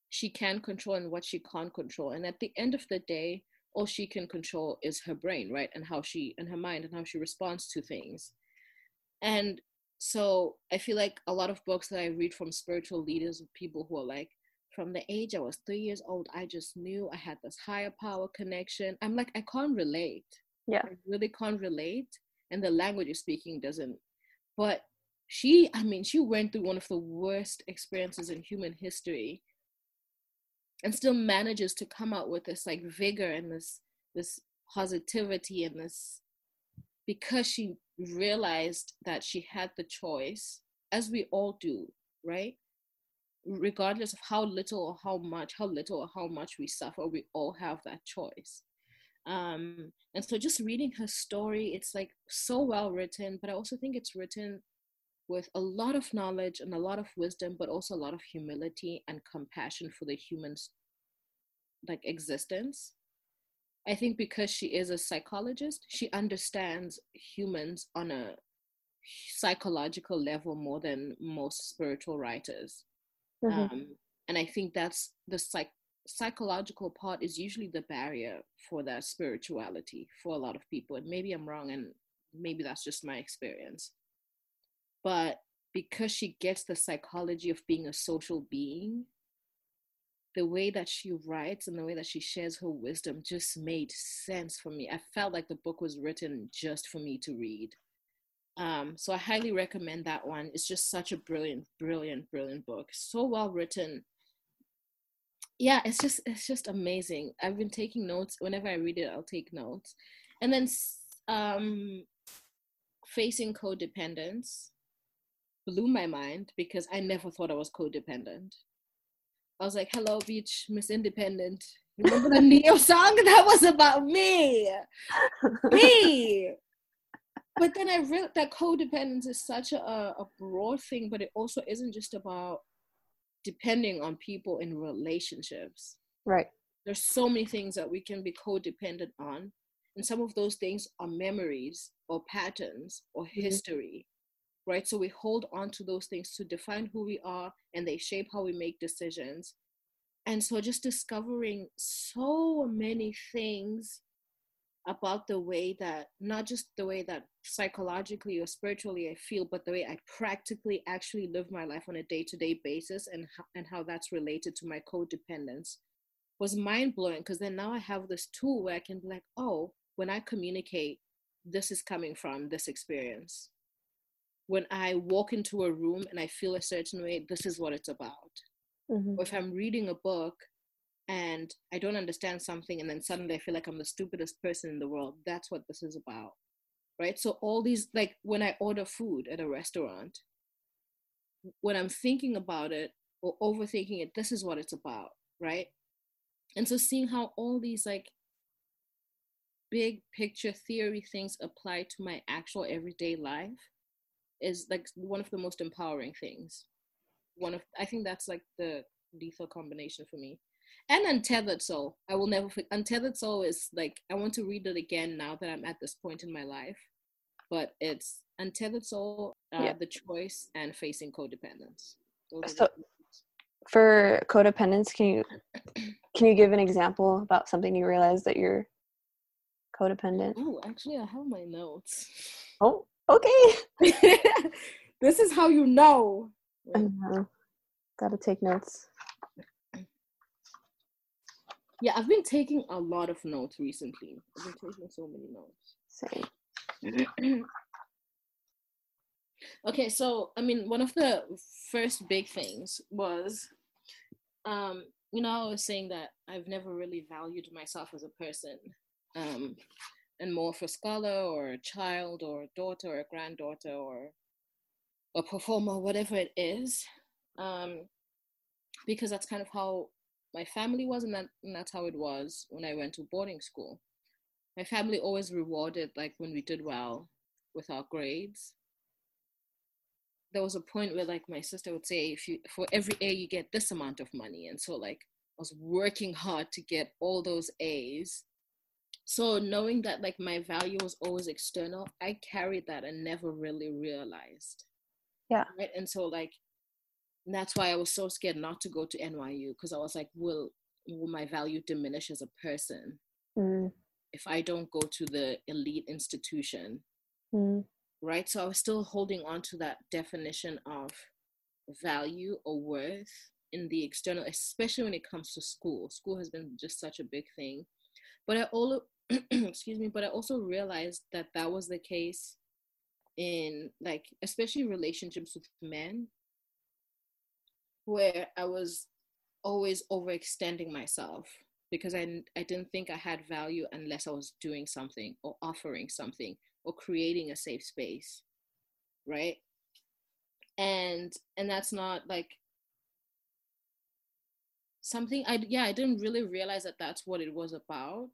A: she can control and what she can't control. And at the end of the day, all she can control is her brain, right? And how she, and her mind, and how she responds to things. And so I feel like a lot of books that I read from spiritual leaders, of people who are like, from the age I was three years old, I just knew I had this higher power connection. I'm like, I can't relate.
B: Yeah.
A: I really can't relate and the language you're speaking doesn't but she i mean she went through one of the worst experiences in human history and still manages to come out with this like vigor and this this positivity and this because she realized that she had the choice, as we all do, right? Regardless of how little or how much, how little or how much we suffer, we all have that choice. Um, and so just reading her story, it's like so well written, but I also think it's written with a lot of knowledge and a lot of wisdom, but also a lot of humility and compassion for the human's like existence. I think because she is a psychologist, she understands humans on a psychological level more than most spiritual writers. Mm-hmm. Um, and I think that's the psych- psychological part is usually the barrier for that spirituality for a lot of people. And maybe I'm wrong, and maybe that's just my experience. But because she gets the psychology of being a social being, the way that she writes and the way that she shares her wisdom just made sense for me. I felt like the book was written just for me to read. Um, so I highly recommend that one. It's just such a brilliant, brilliant, brilliant book. So well written. Yeah, it's just it's just amazing. I've been taking notes. Whenever I read it, I'll take notes. And then um, facing codependence blew my mind because I never thought I was codependent. I was like, hello, beach, Miss Independent. Remember the Ne-Yo song? That was about me. Me. But then I realized that codependence is such a, a broad thing, but it also isn't just about depending on people in relationships.
B: Right.
A: There's so many things that we can be codependent on. And some of those things are memories or patterns or mm-hmm. history right? So we hold on to those things to define who we are and they shape how we make decisions. And so just discovering so many things about the way that, not just the way that psychologically or spiritually I feel, but the way I practically actually live my life on a day to day basis and, and how that's related to my codependence was mind blowing because then now I have this tool where I can be like, oh, when I communicate, this is coming from this experience when I walk into a room and I feel a certain way, this is what it's about. Mm-hmm. Or if I'm reading a book and I don't understand something and then suddenly I feel like I'm the stupidest person in the world, that's what this is about. Right? So, all these, like when I order food at a restaurant, when I'm thinking about it or overthinking it, this is what it's about. Right? And so, seeing how all these, like, big picture theory things apply to my actual everyday life is like one of the most empowering things. One of I think that's like the lethal combination for me. And Untethered Soul, I will never forget. Untethered Soul is like I want to read it again now that I'm at this point in my life. But it's Untethered Soul, uh, yeah. The Choice, and Facing Codependence.
B: so, for codependence, can you can you give an example about something you realize that you're codependent?
A: Oh, actually, I have my notes.
B: Oh, okay.
A: this is how you know.
B: Gotta take notes.
A: Yeah, I've been taking a lot of notes recently. I've been taking so many notes.
B: Same.
A: okay, so I mean, one of the first big things was, um, you know, I was saying that I've never really valued myself as a person. Um, and more for scholar or a child or a daughter or a granddaughter or a performer, whatever it is, um, because that's kind of how my family was, and, that, and that's how it was when I went to boarding school. My family always rewarded, like when we did well with our grades. There was a point where, like, my sister would say, "If you for every A you get this amount of money," and so like I was working hard to get all those A's so knowing that like my value was always external i carried that and never really realized.
B: Yeah.
A: Right? And so like that's why i was so scared not to go to nyu because i was like will will my value diminish as a person
B: mm.
A: if i don't go to the elite institution?
B: Mm.
A: right? So i was still holding on to that definition of value or worth in the external especially when it comes to school. School has been just such a big thing. But i all excuse me but i also realized that that was the case in like especially relationships with men where i was always overextending myself because I, I didn't think i had value unless i was doing something or offering something or creating a safe space right? And and that's not like something i yeah i didn't really realize that that's what it was about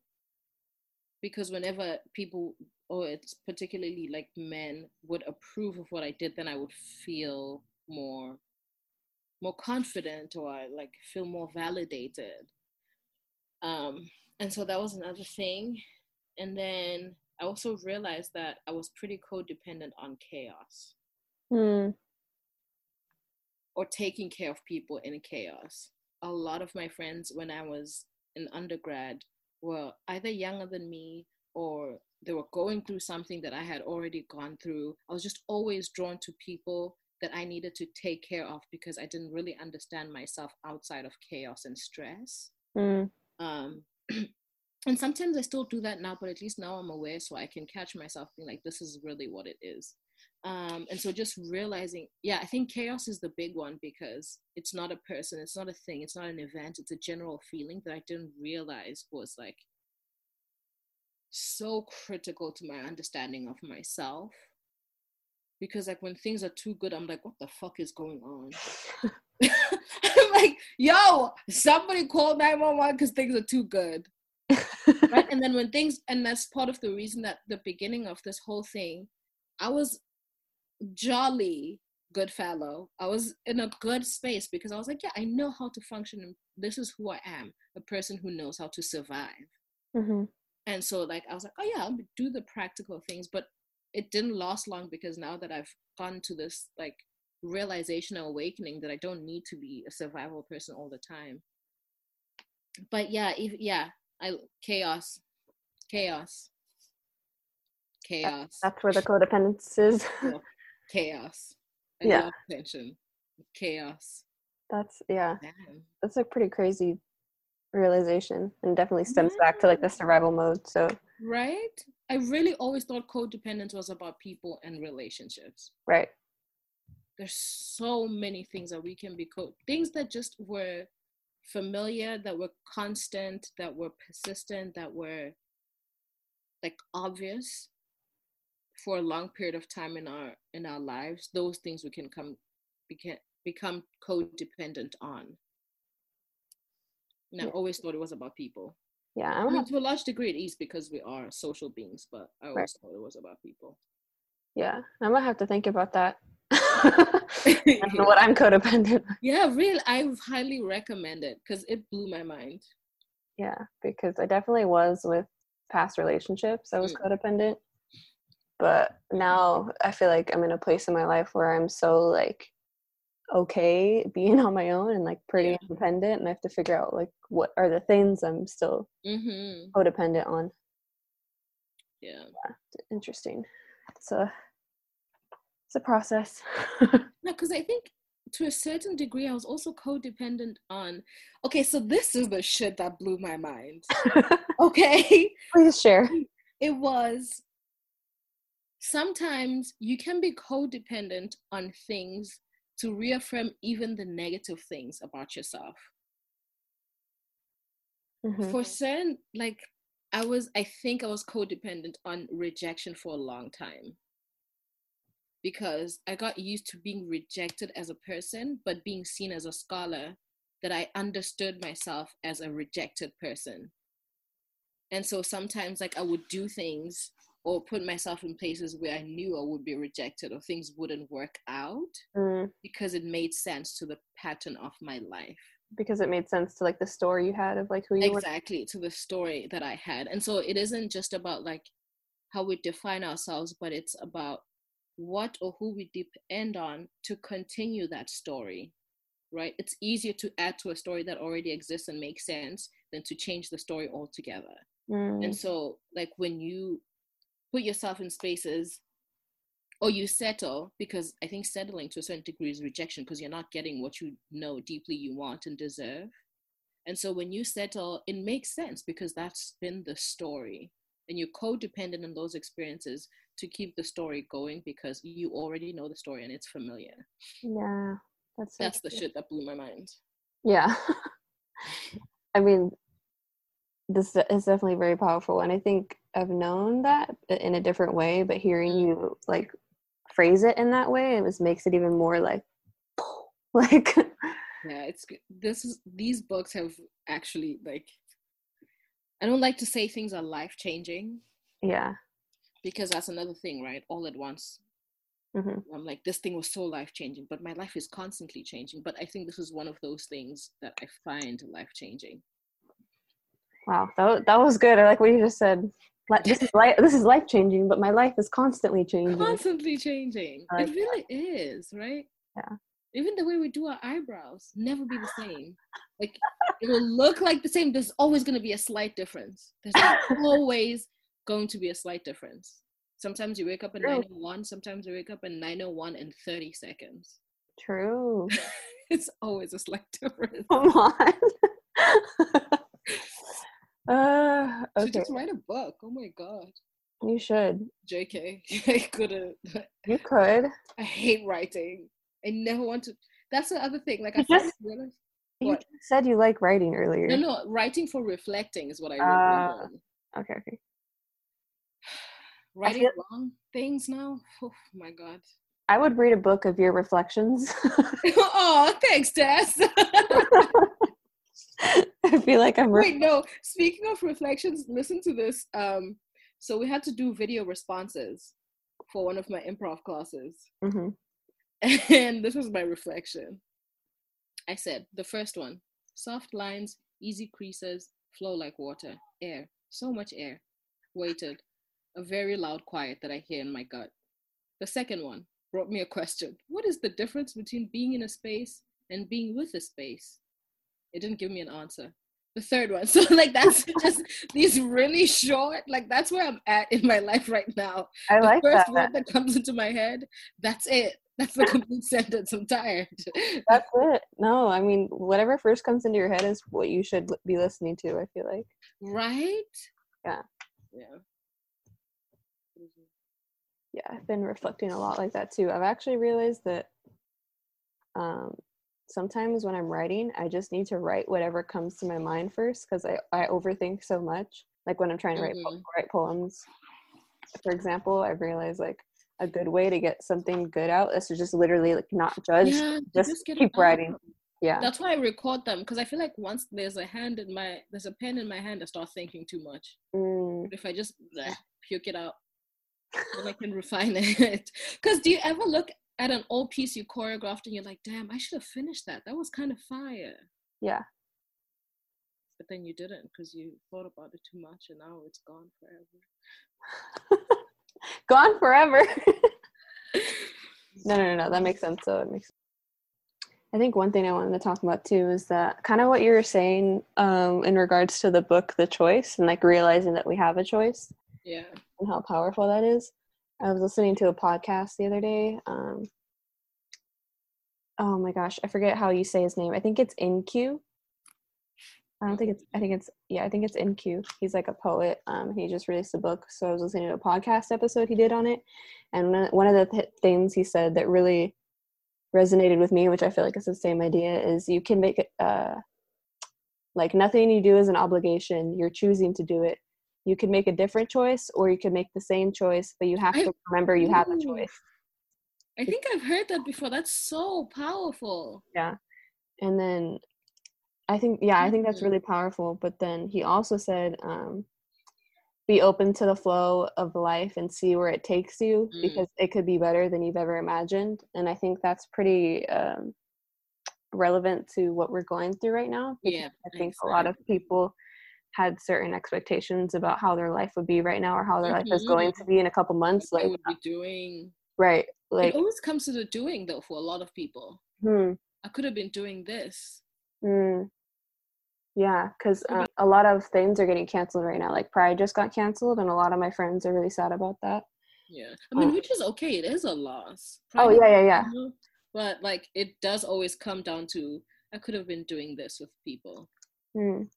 A: because whenever people or it's particularly like men would approve of what i did then i would feel more more confident or like feel more validated um and so that was another thing and then i also realized that i was pretty codependent on chaos
B: Mm.
A: or taking care of people in chaos. A lot of my friends, when I was in undergrad, were either younger than me or they were going through something that I had already gone through. I was just always drawn to people that I needed to take care of because I didn't really understand myself outside of chaos and stress.
B: Mm.
A: Um, and sometimes I still do that now, but at least now I'm aware so I can catch myself being like, this is really what it is um, and so just realizing yeah i think chaos is the big one because it's not a person it's not a thing it's not an event it's a general feeling that i didn't realize was like so critical to my understanding of myself. Because like when things are too good i'm like what the fuck is going on? I'm like yo somebody call 911 because things are too good. Right? And then when things and that's part of the reason that the beginning of this whole thing i was jolly good fellow. I was in a good space because I was like, yeah, I know how to function. And this is who I am a person who knows how to survive.
B: Mm-hmm.
A: And so, like, I was like, oh, yeah, I'll do the practical things. But it didn't last long because now that I've gone to this, like, realization or awakening that I don't need to be a survival person all the time. But yeah, if, yeah, I chaos, chaos, chaos.
B: That's where the codependence is.
A: Chaos. I
B: yeah.
A: Tension. Chaos.
B: That's yeah.
A: Damn.
B: That's a pretty crazy realization and definitely stems yeah. back to like the survival mode. So
A: Right? I really always thought codependence was about people and relationships.
B: Right.
A: There's so many things that we can be co things that just were familiar, that were constant, that were persistent, that were like obvious for a long period of time in our in our lives those things we can come become become codependent on. And i always thought it was about people.
B: Yeah
A: I mean, to a large degree it is because we are social beings but i always right. thought it was about people.
B: Yeah i might have to think about that. What i'm codependent
A: yeah really i highly recommend it because it blew my mind.
B: Yeah because i definitely was with past relationships. I was mm. codependent but now i feel like i'm in a place in my life where i'm so like okay being on my own and like pretty yeah. independent and i have to figure out like what are the things i'm still
A: mm-hmm.
B: codependent on
A: yeah.
B: yeah interesting it's a it's a process
A: no because i think to a certain degree i was also codependent on okay so this is the shit that blew my mind okay
B: please share
A: it was sometimes you can be codependent on things to reaffirm even the negative things about yourself.
B: Mm-hmm.
A: For certain, like I was, I think I was codependent on rejection for a long time because I got used to being rejected as a person, but being seen as a scholar, that I understood myself as a rejected person. And so sometimes, like, I would do things or put myself in places where I knew I would be rejected or things wouldn't work out
B: mm.
A: because it made sense to the pattern of my life.
B: Because it made sense to like the story you had of like who you
A: exactly
B: were.
A: to the story that I had, and so it isn't just about like how we define ourselves, but it's about what or who we depend on to continue that story. Right? It's easier to add to a story that already exists and makes sense than to change the story altogether.
B: Mm.
A: And so, like when you put yourself in spaces or you settle because I think settling to a certain degree is rejection because you're not getting what you know deeply you want and deserve. And so when you settle, it makes sense because that's been the story. And you're codependent on those experiences to keep the story going because you already know the story and it's familiar.
B: Yeah.
A: That's that's the shit that blew my mind.
B: Yeah. I mean, this is definitely very powerful and i think i've known that in a different way but hearing you like phrase it in that way it just makes it even more like like
A: yeah it's this is these books have actually like i don't like to say things are life changing
B: yeah.
A: because that's another thing right? All at once.
B: Hmm
A: i'm like this thing was so life changing but my life is constantly changing but i think this is one of those things that i find life changing
B: wow that, that was good. I like what you just said. This is life this is life changing but my life is constantly changing.
A: Constantly changing.
B: I
A: it really is right?
B: Yeah.
A: even the way we do our eyebrows never be the same. Like it will look like the same. There's always going to be a slight difference. There's always going to be a slight difference. Sometimes you wake up at
B: True.
A: 901 sometimes you wake up at 901 in 30 seconds.
B: True.
A: It's always a slight difference.
B: Come on uh okay
A: just write a book oh my god
B: you should
A: jk i couldn't
B: you could
A: i hate writing i never want to that's the other thing like i
B: just-
A: realized
B: you said you like writing earlier
A: No, no, writing for reflecting is what I wrote.
B: Ah. okay okay
A: Writing
B: feel-
A: long things now. Oh my god.
B: I would read a book of your reflections.
A: oh, thanks, Tess.
B: I feel like I'm. Re-
A: Wait, no. Speaking of reflections, listen to this. Um, so we had to do video responses for one of my improv classes,
B: Mhm.
A: and this was my reflection. I said the first one: soft lines, easy creases, flow like water, air, so much air. Waited, a very loud quiet that I hear in my gut. The second one brought me a question: What is the difference between being in a space and being with a space? It didn't give me an answer. The third one, so like that's just these really short. Like that's where I'm at in my life right now.
B: I
A: The
B: like
A: first
B: that.
A: word that comes into my head, that's it. That's the complete sentence. I'm tired.
B: That's it. No, I mean, whatever first comes into your head is what you should be listening to. I feel like.
A: right?
B: Yeah.
A: Yeah.
B: Yeah, I've been reflecting a lot like that too. I've actually realized that um, sometimes when I'm writing, I just need to write whatever comes to my mind first because I, I overthink so much. Like when I'm trying to write, po-
A: Mhm.
B: write poems, for example, I've realized like a good way to get something good out is to just literally like not judge,
A: Yeah, you
B: just, keep writing. Yeah.
A: That's why I record them because I feel like once there's a hand in my, there's a pen in my hand, I start thinking too much.
B: Mm,
A: But if I just bleh, puke it out, then I can refine it. Because do you ever look at an old piece you choreographed and you're like, damn, I should have finished that. That was kind of fire.
B: yeah.
A: But then you didn't because you thought about it too much and now it's gone forever.
B: Gone forever. no, no, no, no. That makes sense. So it makes. I think one thing I wanted to talk about too is that kind of what you were saying um, in regards to the book, The Choice, and like realizing that we have a choice
A: Yeah.
B: and how powerful that is. I was listening to a podcast the other day. Um, oh my gosh, I forget how you say his name. I think it's IN-Q. I don't think it's. I think it's. Yeah, I think it's IN-Q. He's like a poet. Um, he just released a book, so I was listening to a podcast episode he did on it, and one- one of the th- things he said that really resonated with me, which I feel like is the same idea, is you can make it. Uh, like nothing you do is an obligation. You're choosing to do it. You can make a different choice, or you can make the same choice, but you have
A: I-
B: to remember you have a choice.
A: I think I've heard that before. That's so powerful.
B: Yeah. And then I think yeah, I think that's
A: Mhm.
B: really powerful. But then he also said, um, be open to the flow of life and see where it takes you
A: Mm.
B: because it could be better than you've ever imagined. And I think that's pretty um, relevant to what we're going through right now.
A: Yeah,
B: I think a lot of people had certain expectations about how their life would be right now or how their life is
A: Mhm.
B: going to be in a couple months.
A: What
B: Like
A: would be doing.
B: right. Like
A: it always comes to the doing though for a lot of people.
B: hmm.
A: I could have been doing this.
B: Mm. Yeah, because
A: Maybe-
B: uh, a lot of things are getting canceled right now. Like Pride just got canceled, and a lot of my friends are really sad about that.
A: Yeah. I mean,
B: Oh.
A: which is okay. It is a loss.
B: Oh
A: Pride is
B: yeah, yeah, yeah.
A: you know, But like it does always come down to I could have been doing this with people.
B: Mm.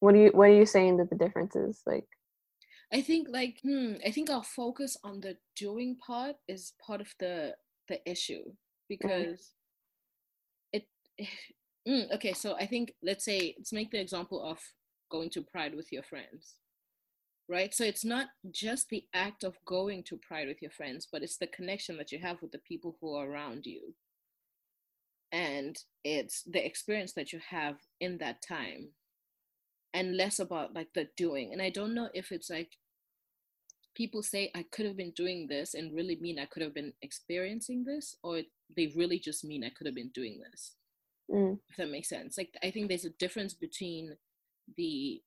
B: What do you What are you saying that the difference is? Like,
A: I think like hmm, I think our focus on the doing part is part of the the issue because it mm, okay so I think let's say let's make the example of going to Pride with your friends, right? So it's not just the act of going to Pride with your friends, but it's the connection that you have with the people who are around you. And it's the experience that you have in that time and less about like the doing. And I don't know if it's like people say I could have been doing this and really mean I could have been experiencing this, or they really just mean I could have been doing this.
B: Mm.
A: If that makes sense. Like I think there's a difference between the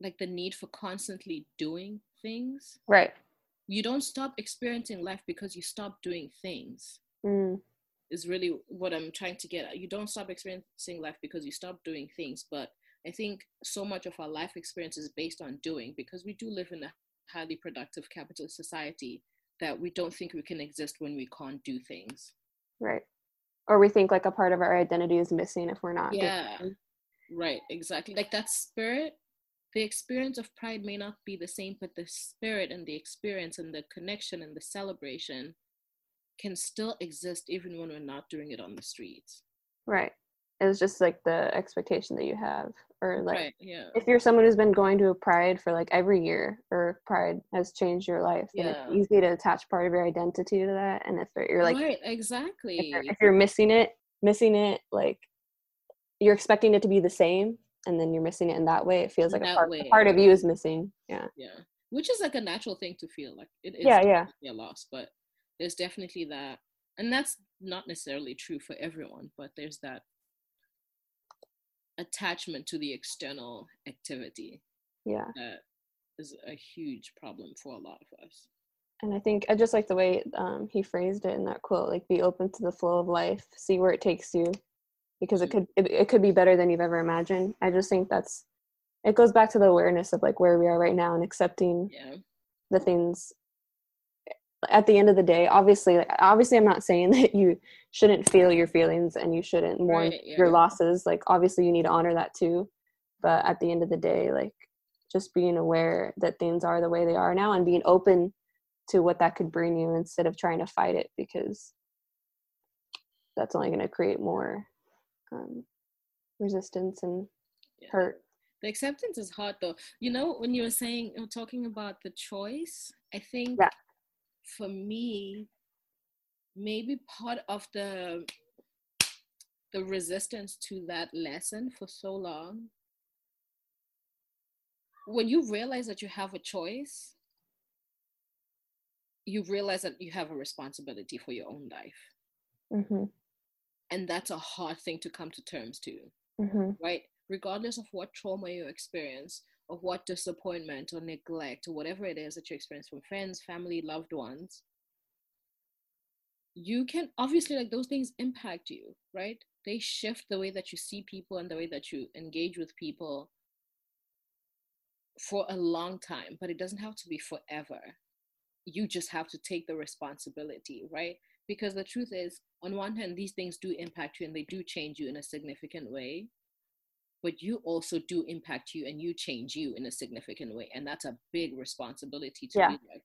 A: like the need for constantly doing things.
B: Right.
A: You don't stop experiencing life because you stop doing things.
B: Mm.
A: Is really what I'm trying to get at. You don't stop experiencing life because you stop doing things, but I think so much of our life experience is based on doing because we do live in a highly productive capitalist society that we don't think we can exist when we can't do things.
B: Right. Or we think like a part of our identity is missing if we're not.
A: Yeah. Right, exactly. Like that spirit, the experience of pride may not be the same, but the spirit and the experience and the connection and the celebration can still exist even when we're not doing it on the streets.
B: Right. It's just like the expectation that you have or like
A: right, yeah.
B: if you're someone who's been going to a pride for like every year or pride has changed your life
A: Yeah.
B: it's easy to attach part of your identity to that and if you're like
A: right,
B: if,
A: exactly.
B: you're, if you're missing it missing it like you're expecting it to be the same and then you're missing it in that way it feels like a part, a
A: way.
B: part of you is missing yeah
A: yeah which is like a natural thing to feel like it is
B: Yeah, yeah.
A: a loss but there's definitely that and that's not necessarily true for everyone but there's that attachment to the external activity
B: yeah.
A: that is a huge problem for a lot of us.
B: And i think i just like the way um, he phrased it in that quote like be open to the flow of life see where it takes you because it could it, it could be better than you've ever imagined. I just think that's it goes back to the awareness of like where we are right now and accepting
A: yeah.
B: the things at the end of the day obviously obviously i'm not saying that you shouldn't feel your feelings and you shouldn't mourn
A: Right, yeah.
B: your losses. Like obviously you need to honor that too. But at the end of the day like just being aware that things are the way they are now and being open to what that could bring you instead of trying to fight it because that's only going to create more um, resistance and
A: yeah.
B: hurt.
A: The acceptance is hard though. You know when you were saying you were talking about the choice i think
B: Yeah.
A: For me maybe part of the the resistance to that lesson for so long when you realize that you have a choice you realize that you have a responsibility for your own life.
B: Hmm
A: and that's a hard thing to come to terms to
B: hmm
A: right? Regardless of what trauma you experience, of what disappointment or neglect or whatever it is that you experience from friends, family, loved ones, you can obviously, like, those things impact you, right? They shift the way that you see people and the way that you engage with people for a long time, but it doesn't have to be forever. You just have to take the responsibility, right? Because the truth is, on one hand, these things do impact you and they do change you in a significant way but you also do impact you and you change you in a significant way and that's a big responsibility to
B: Yeah.
A: be like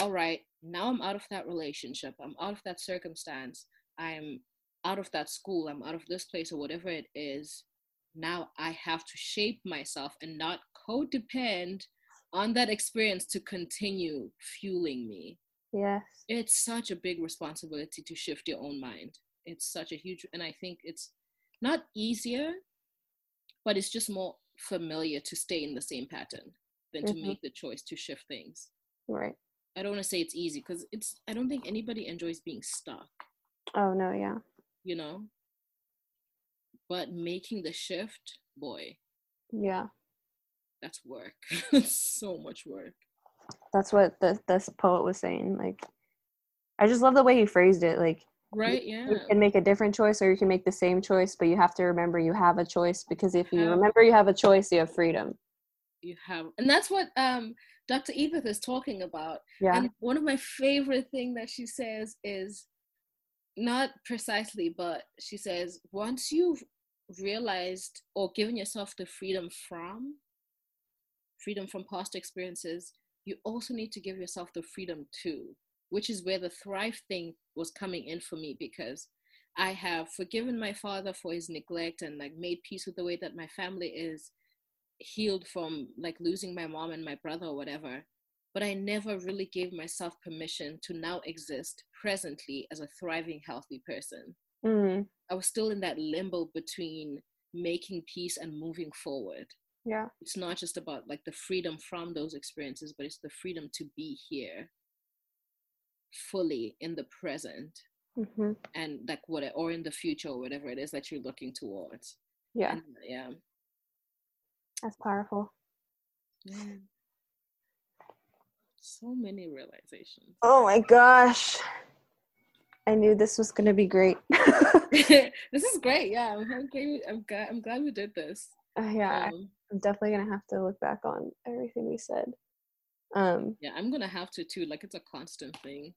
A: all right now i'm out of that relationship i'm out of that circumstance i'm out of that school i'm out of this place or whatever it is now i have to shape myself and not codepend on that experience to continue fueling me.
B: Yes.
A: It's such a big responsibility to shift your own mind. It's such a huge and i think it's not easier but it's just more familiar to stay in the same pattern than to
B: Mhm.
A: make the choice to shift things.
B: Right.
A: I don't want to say it's easy because it's i don't think anybody enjoys being stuck.
B: Oh no yeah.
A: You know? But making the shift boy.
B: Yeah.
A: That's work. It's so much work.
B: That's what the this poet was saying like i just love the way he phrased it like
A: right yeah.
B: you can make a different choice or you can make the same choice but you have to remember you have a choice because if you remember you have a choice you have freedom.
A: You have and that's what um dr edith is talking about
B: yeah.
A: And one of my favorite thing that she says is not precisely, but she says once you've realized or given yourself the freedom from freedom from past experiences, you also need to give yourself the freedom to, which is where the thrive thing was coming in for me because I have forgiven my father for his neglect and like made peace with the way that my family is healed from like losing my mom and my brother or whatever. But I never really gave myself permission to now exist presently as a thriving, healthy person.
B: Mm.
A: I was still in that limbo between making peace and moving forward.
B: Yeah.
A: It's not just about like the freedom from those experiences, but it's the freedom to be here fully in the present
B: hmm
A: and like what or in the future or whatever it is that you're looking towards.
B: Yeah.
A: And, yeah.
B: That's powerful.
A: Yeah. So many realizations.
B: Oh my gosh. I knew this was going to be great.
A: this is great. Yeah, I'm, I'm great. I'm glad. I'm glad we did this.
B: Uh, yeah,
A: Um,
B: I'm definitely going to have to look back on everything we said. Um,
A: yeah, I'm gonna have to too. Like it's a constant thing.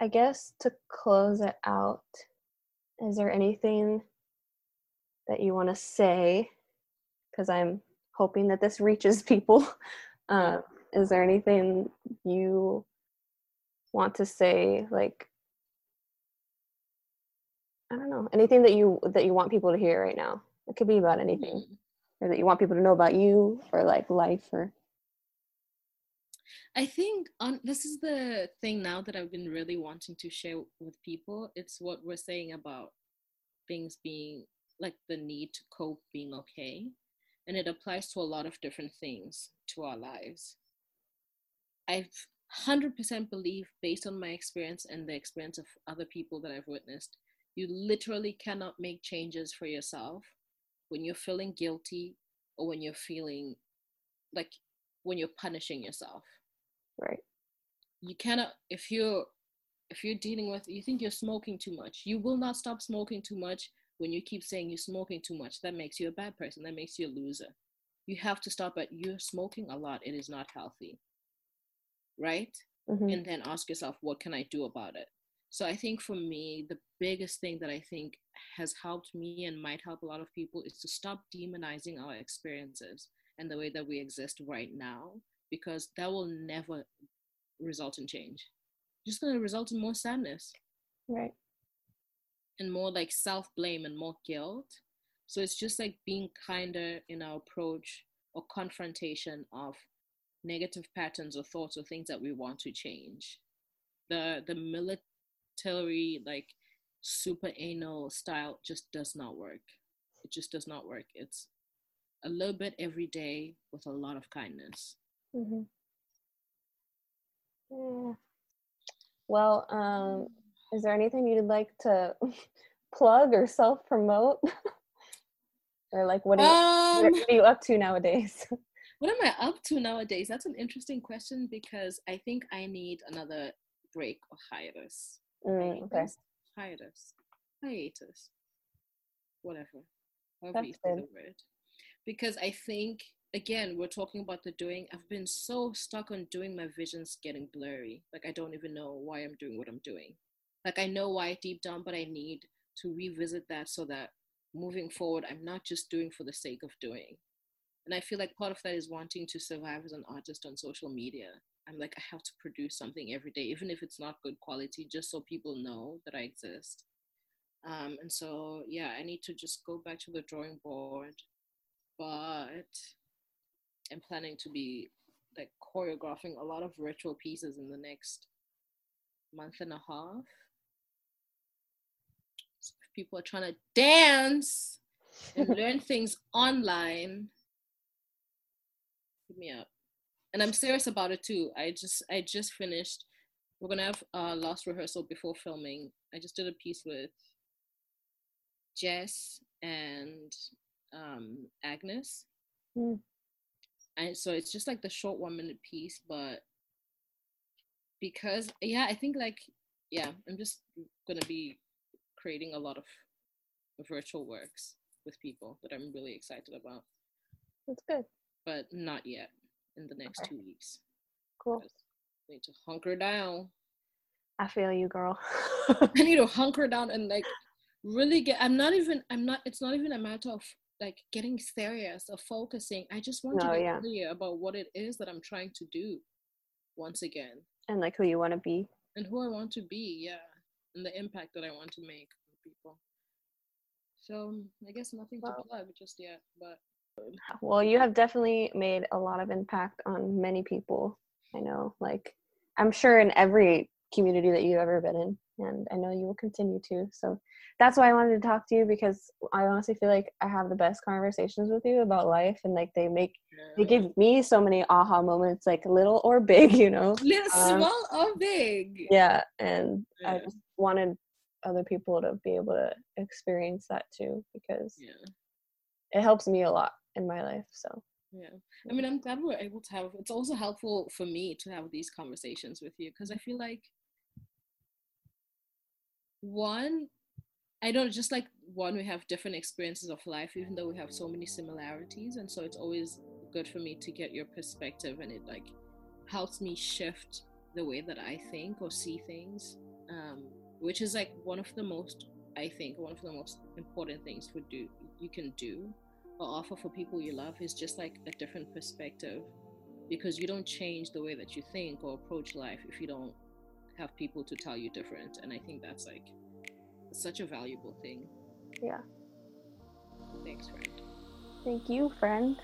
B: I guess to close it out, is there anything that you want to say? Because I'm hoping that this reaches people. Uh, is there anything you want to say? Like, I don't know, anything that you that you want people to hear right now. It could be about anything,
A: Hmm.
B: or that you want people to know about you, or like life, or
A: I think on this is the thing now that I've been really wanting to share with people. It's what we're saying about things being like the need to cope being okay. And it applies to a lot of different things to our lives. I've 100% believe, based on my experience and the experience of other people that I've witnessed, you literally cannot make changes for yourself when you're feeling guilty or when you're feeling like when you're punishing yourself
B: right?
A: you cannot if you're if you're dealing with you think you're smoking too much you will not stop smoking too much when you keep saying you're smoking too much. That makes you a bad person. That makes you a loser. You have to stop at you're smoking a lot. It is not healthy. Right?
B: Mhm.
A: and then ask yourself what can i do about it? So i think for me the biggest thing that i think has helped me and might help a lot of people is to stop demonizing our experiences and the way that we exist right now because that will never result in change just going to result in more sadness
B: Right.
A: and more like self blame and more guilt. So it's just like being kinder in our approach or confrontation of negative patterns or thoughts or things that we want to change. The the military like super anal style just does not work. It just does not work. It's a little bit every day with a lot of kindness.
B: Hmm Yeah. Well, um, is there anything you'd like to plug or self promote? or like what are, you,
A: Um,
B: what are you up to nowadays?
A: What am I up to nowadays? That's an interesting question because I think I need another break or hiatus.
B: Mm, okay.
A: Hiatus? Hiatus. Whatever. However
B: That's
A: you say the
B: good.
A: word. Because I think, again, we're talking about the doing. I've been so stuck on doing my visions getting blurry. Like, I don't even know why I'm doing what I'm doing. Like, I know why deep down, but I need to revisit that so that moving forward, I'm not just doing for the sake of doing. And I feel like part of that is wanting to survive as an artist on social media. I'm like, I have to produce something every day, even if it's not good quality, just so people know that I exist. Um, and so, yeah, I need to just go back to the drawing board. But I'm planning to be like choreographing a lot of virtual pieces in the next month and a half. So if people are trying to dance and learn things online, hit me up. And I'm serious about it too. I just I just finished. We're gonna have uh, last rehearsal before filming. I just did a piece with Jess and um, Agnes,
B: Hmm.
A: And so it's just like the short one minute piece, but because yeah, I think like yeah, I'm just gonna be creating a lot of virtual works with people that I'm really excited about,
B: That's good.
A: but not yet in the next
B: Okay.
A: two weeks.
B: Cool.
A: I need to hunker down.
B: I feel you, girl.
A: I need to hunker down and like really get. I'm not even. I'm not. It's not even a matter of like getting serious or focusing. I just want
B: No,
A: to oh, be
B: yeah.
A: clear about what it is that I'm trying to do. Once again,
B: and like who you want to be.
A: and who I want to be. Yeah, and the impact that I want to make on people. So I guess nothing to plug just yet, but
B: well, you have definitely made a lot of impact on many people. I know, like I'm sure in every community that you've ever been in, and I know you will continue to. So that's why I wanted to talk to you because I honestly feel like I have the best conversations with you about life, and like they make they give me so many aha moments, like little or big, you know,
A: little, um, small or big.
B: Yeah, and yeah. I just wanted other people to be able to experience that too because yeah. it helps me a lot in my life. So
A: yeah, I mean, I'm glad we're able to have. It's also helpful for me to have these conversations with you because I feel like one I don't just like one, we have different experiences of life, even though we have so many similarities. And so it's always good for me to get your perspective and it like helps me shift the way that I think or see things. Um, which is like one of the most, I think, one of the most important things for do you can do or offer for people you love is just like a different perspective because you don't change the way that you think or approach life if you don't have people to tell you different. And I think that's like such a valuable thing.
B: Yeah.
A: Thanks, friend.
B: Thank you, friend.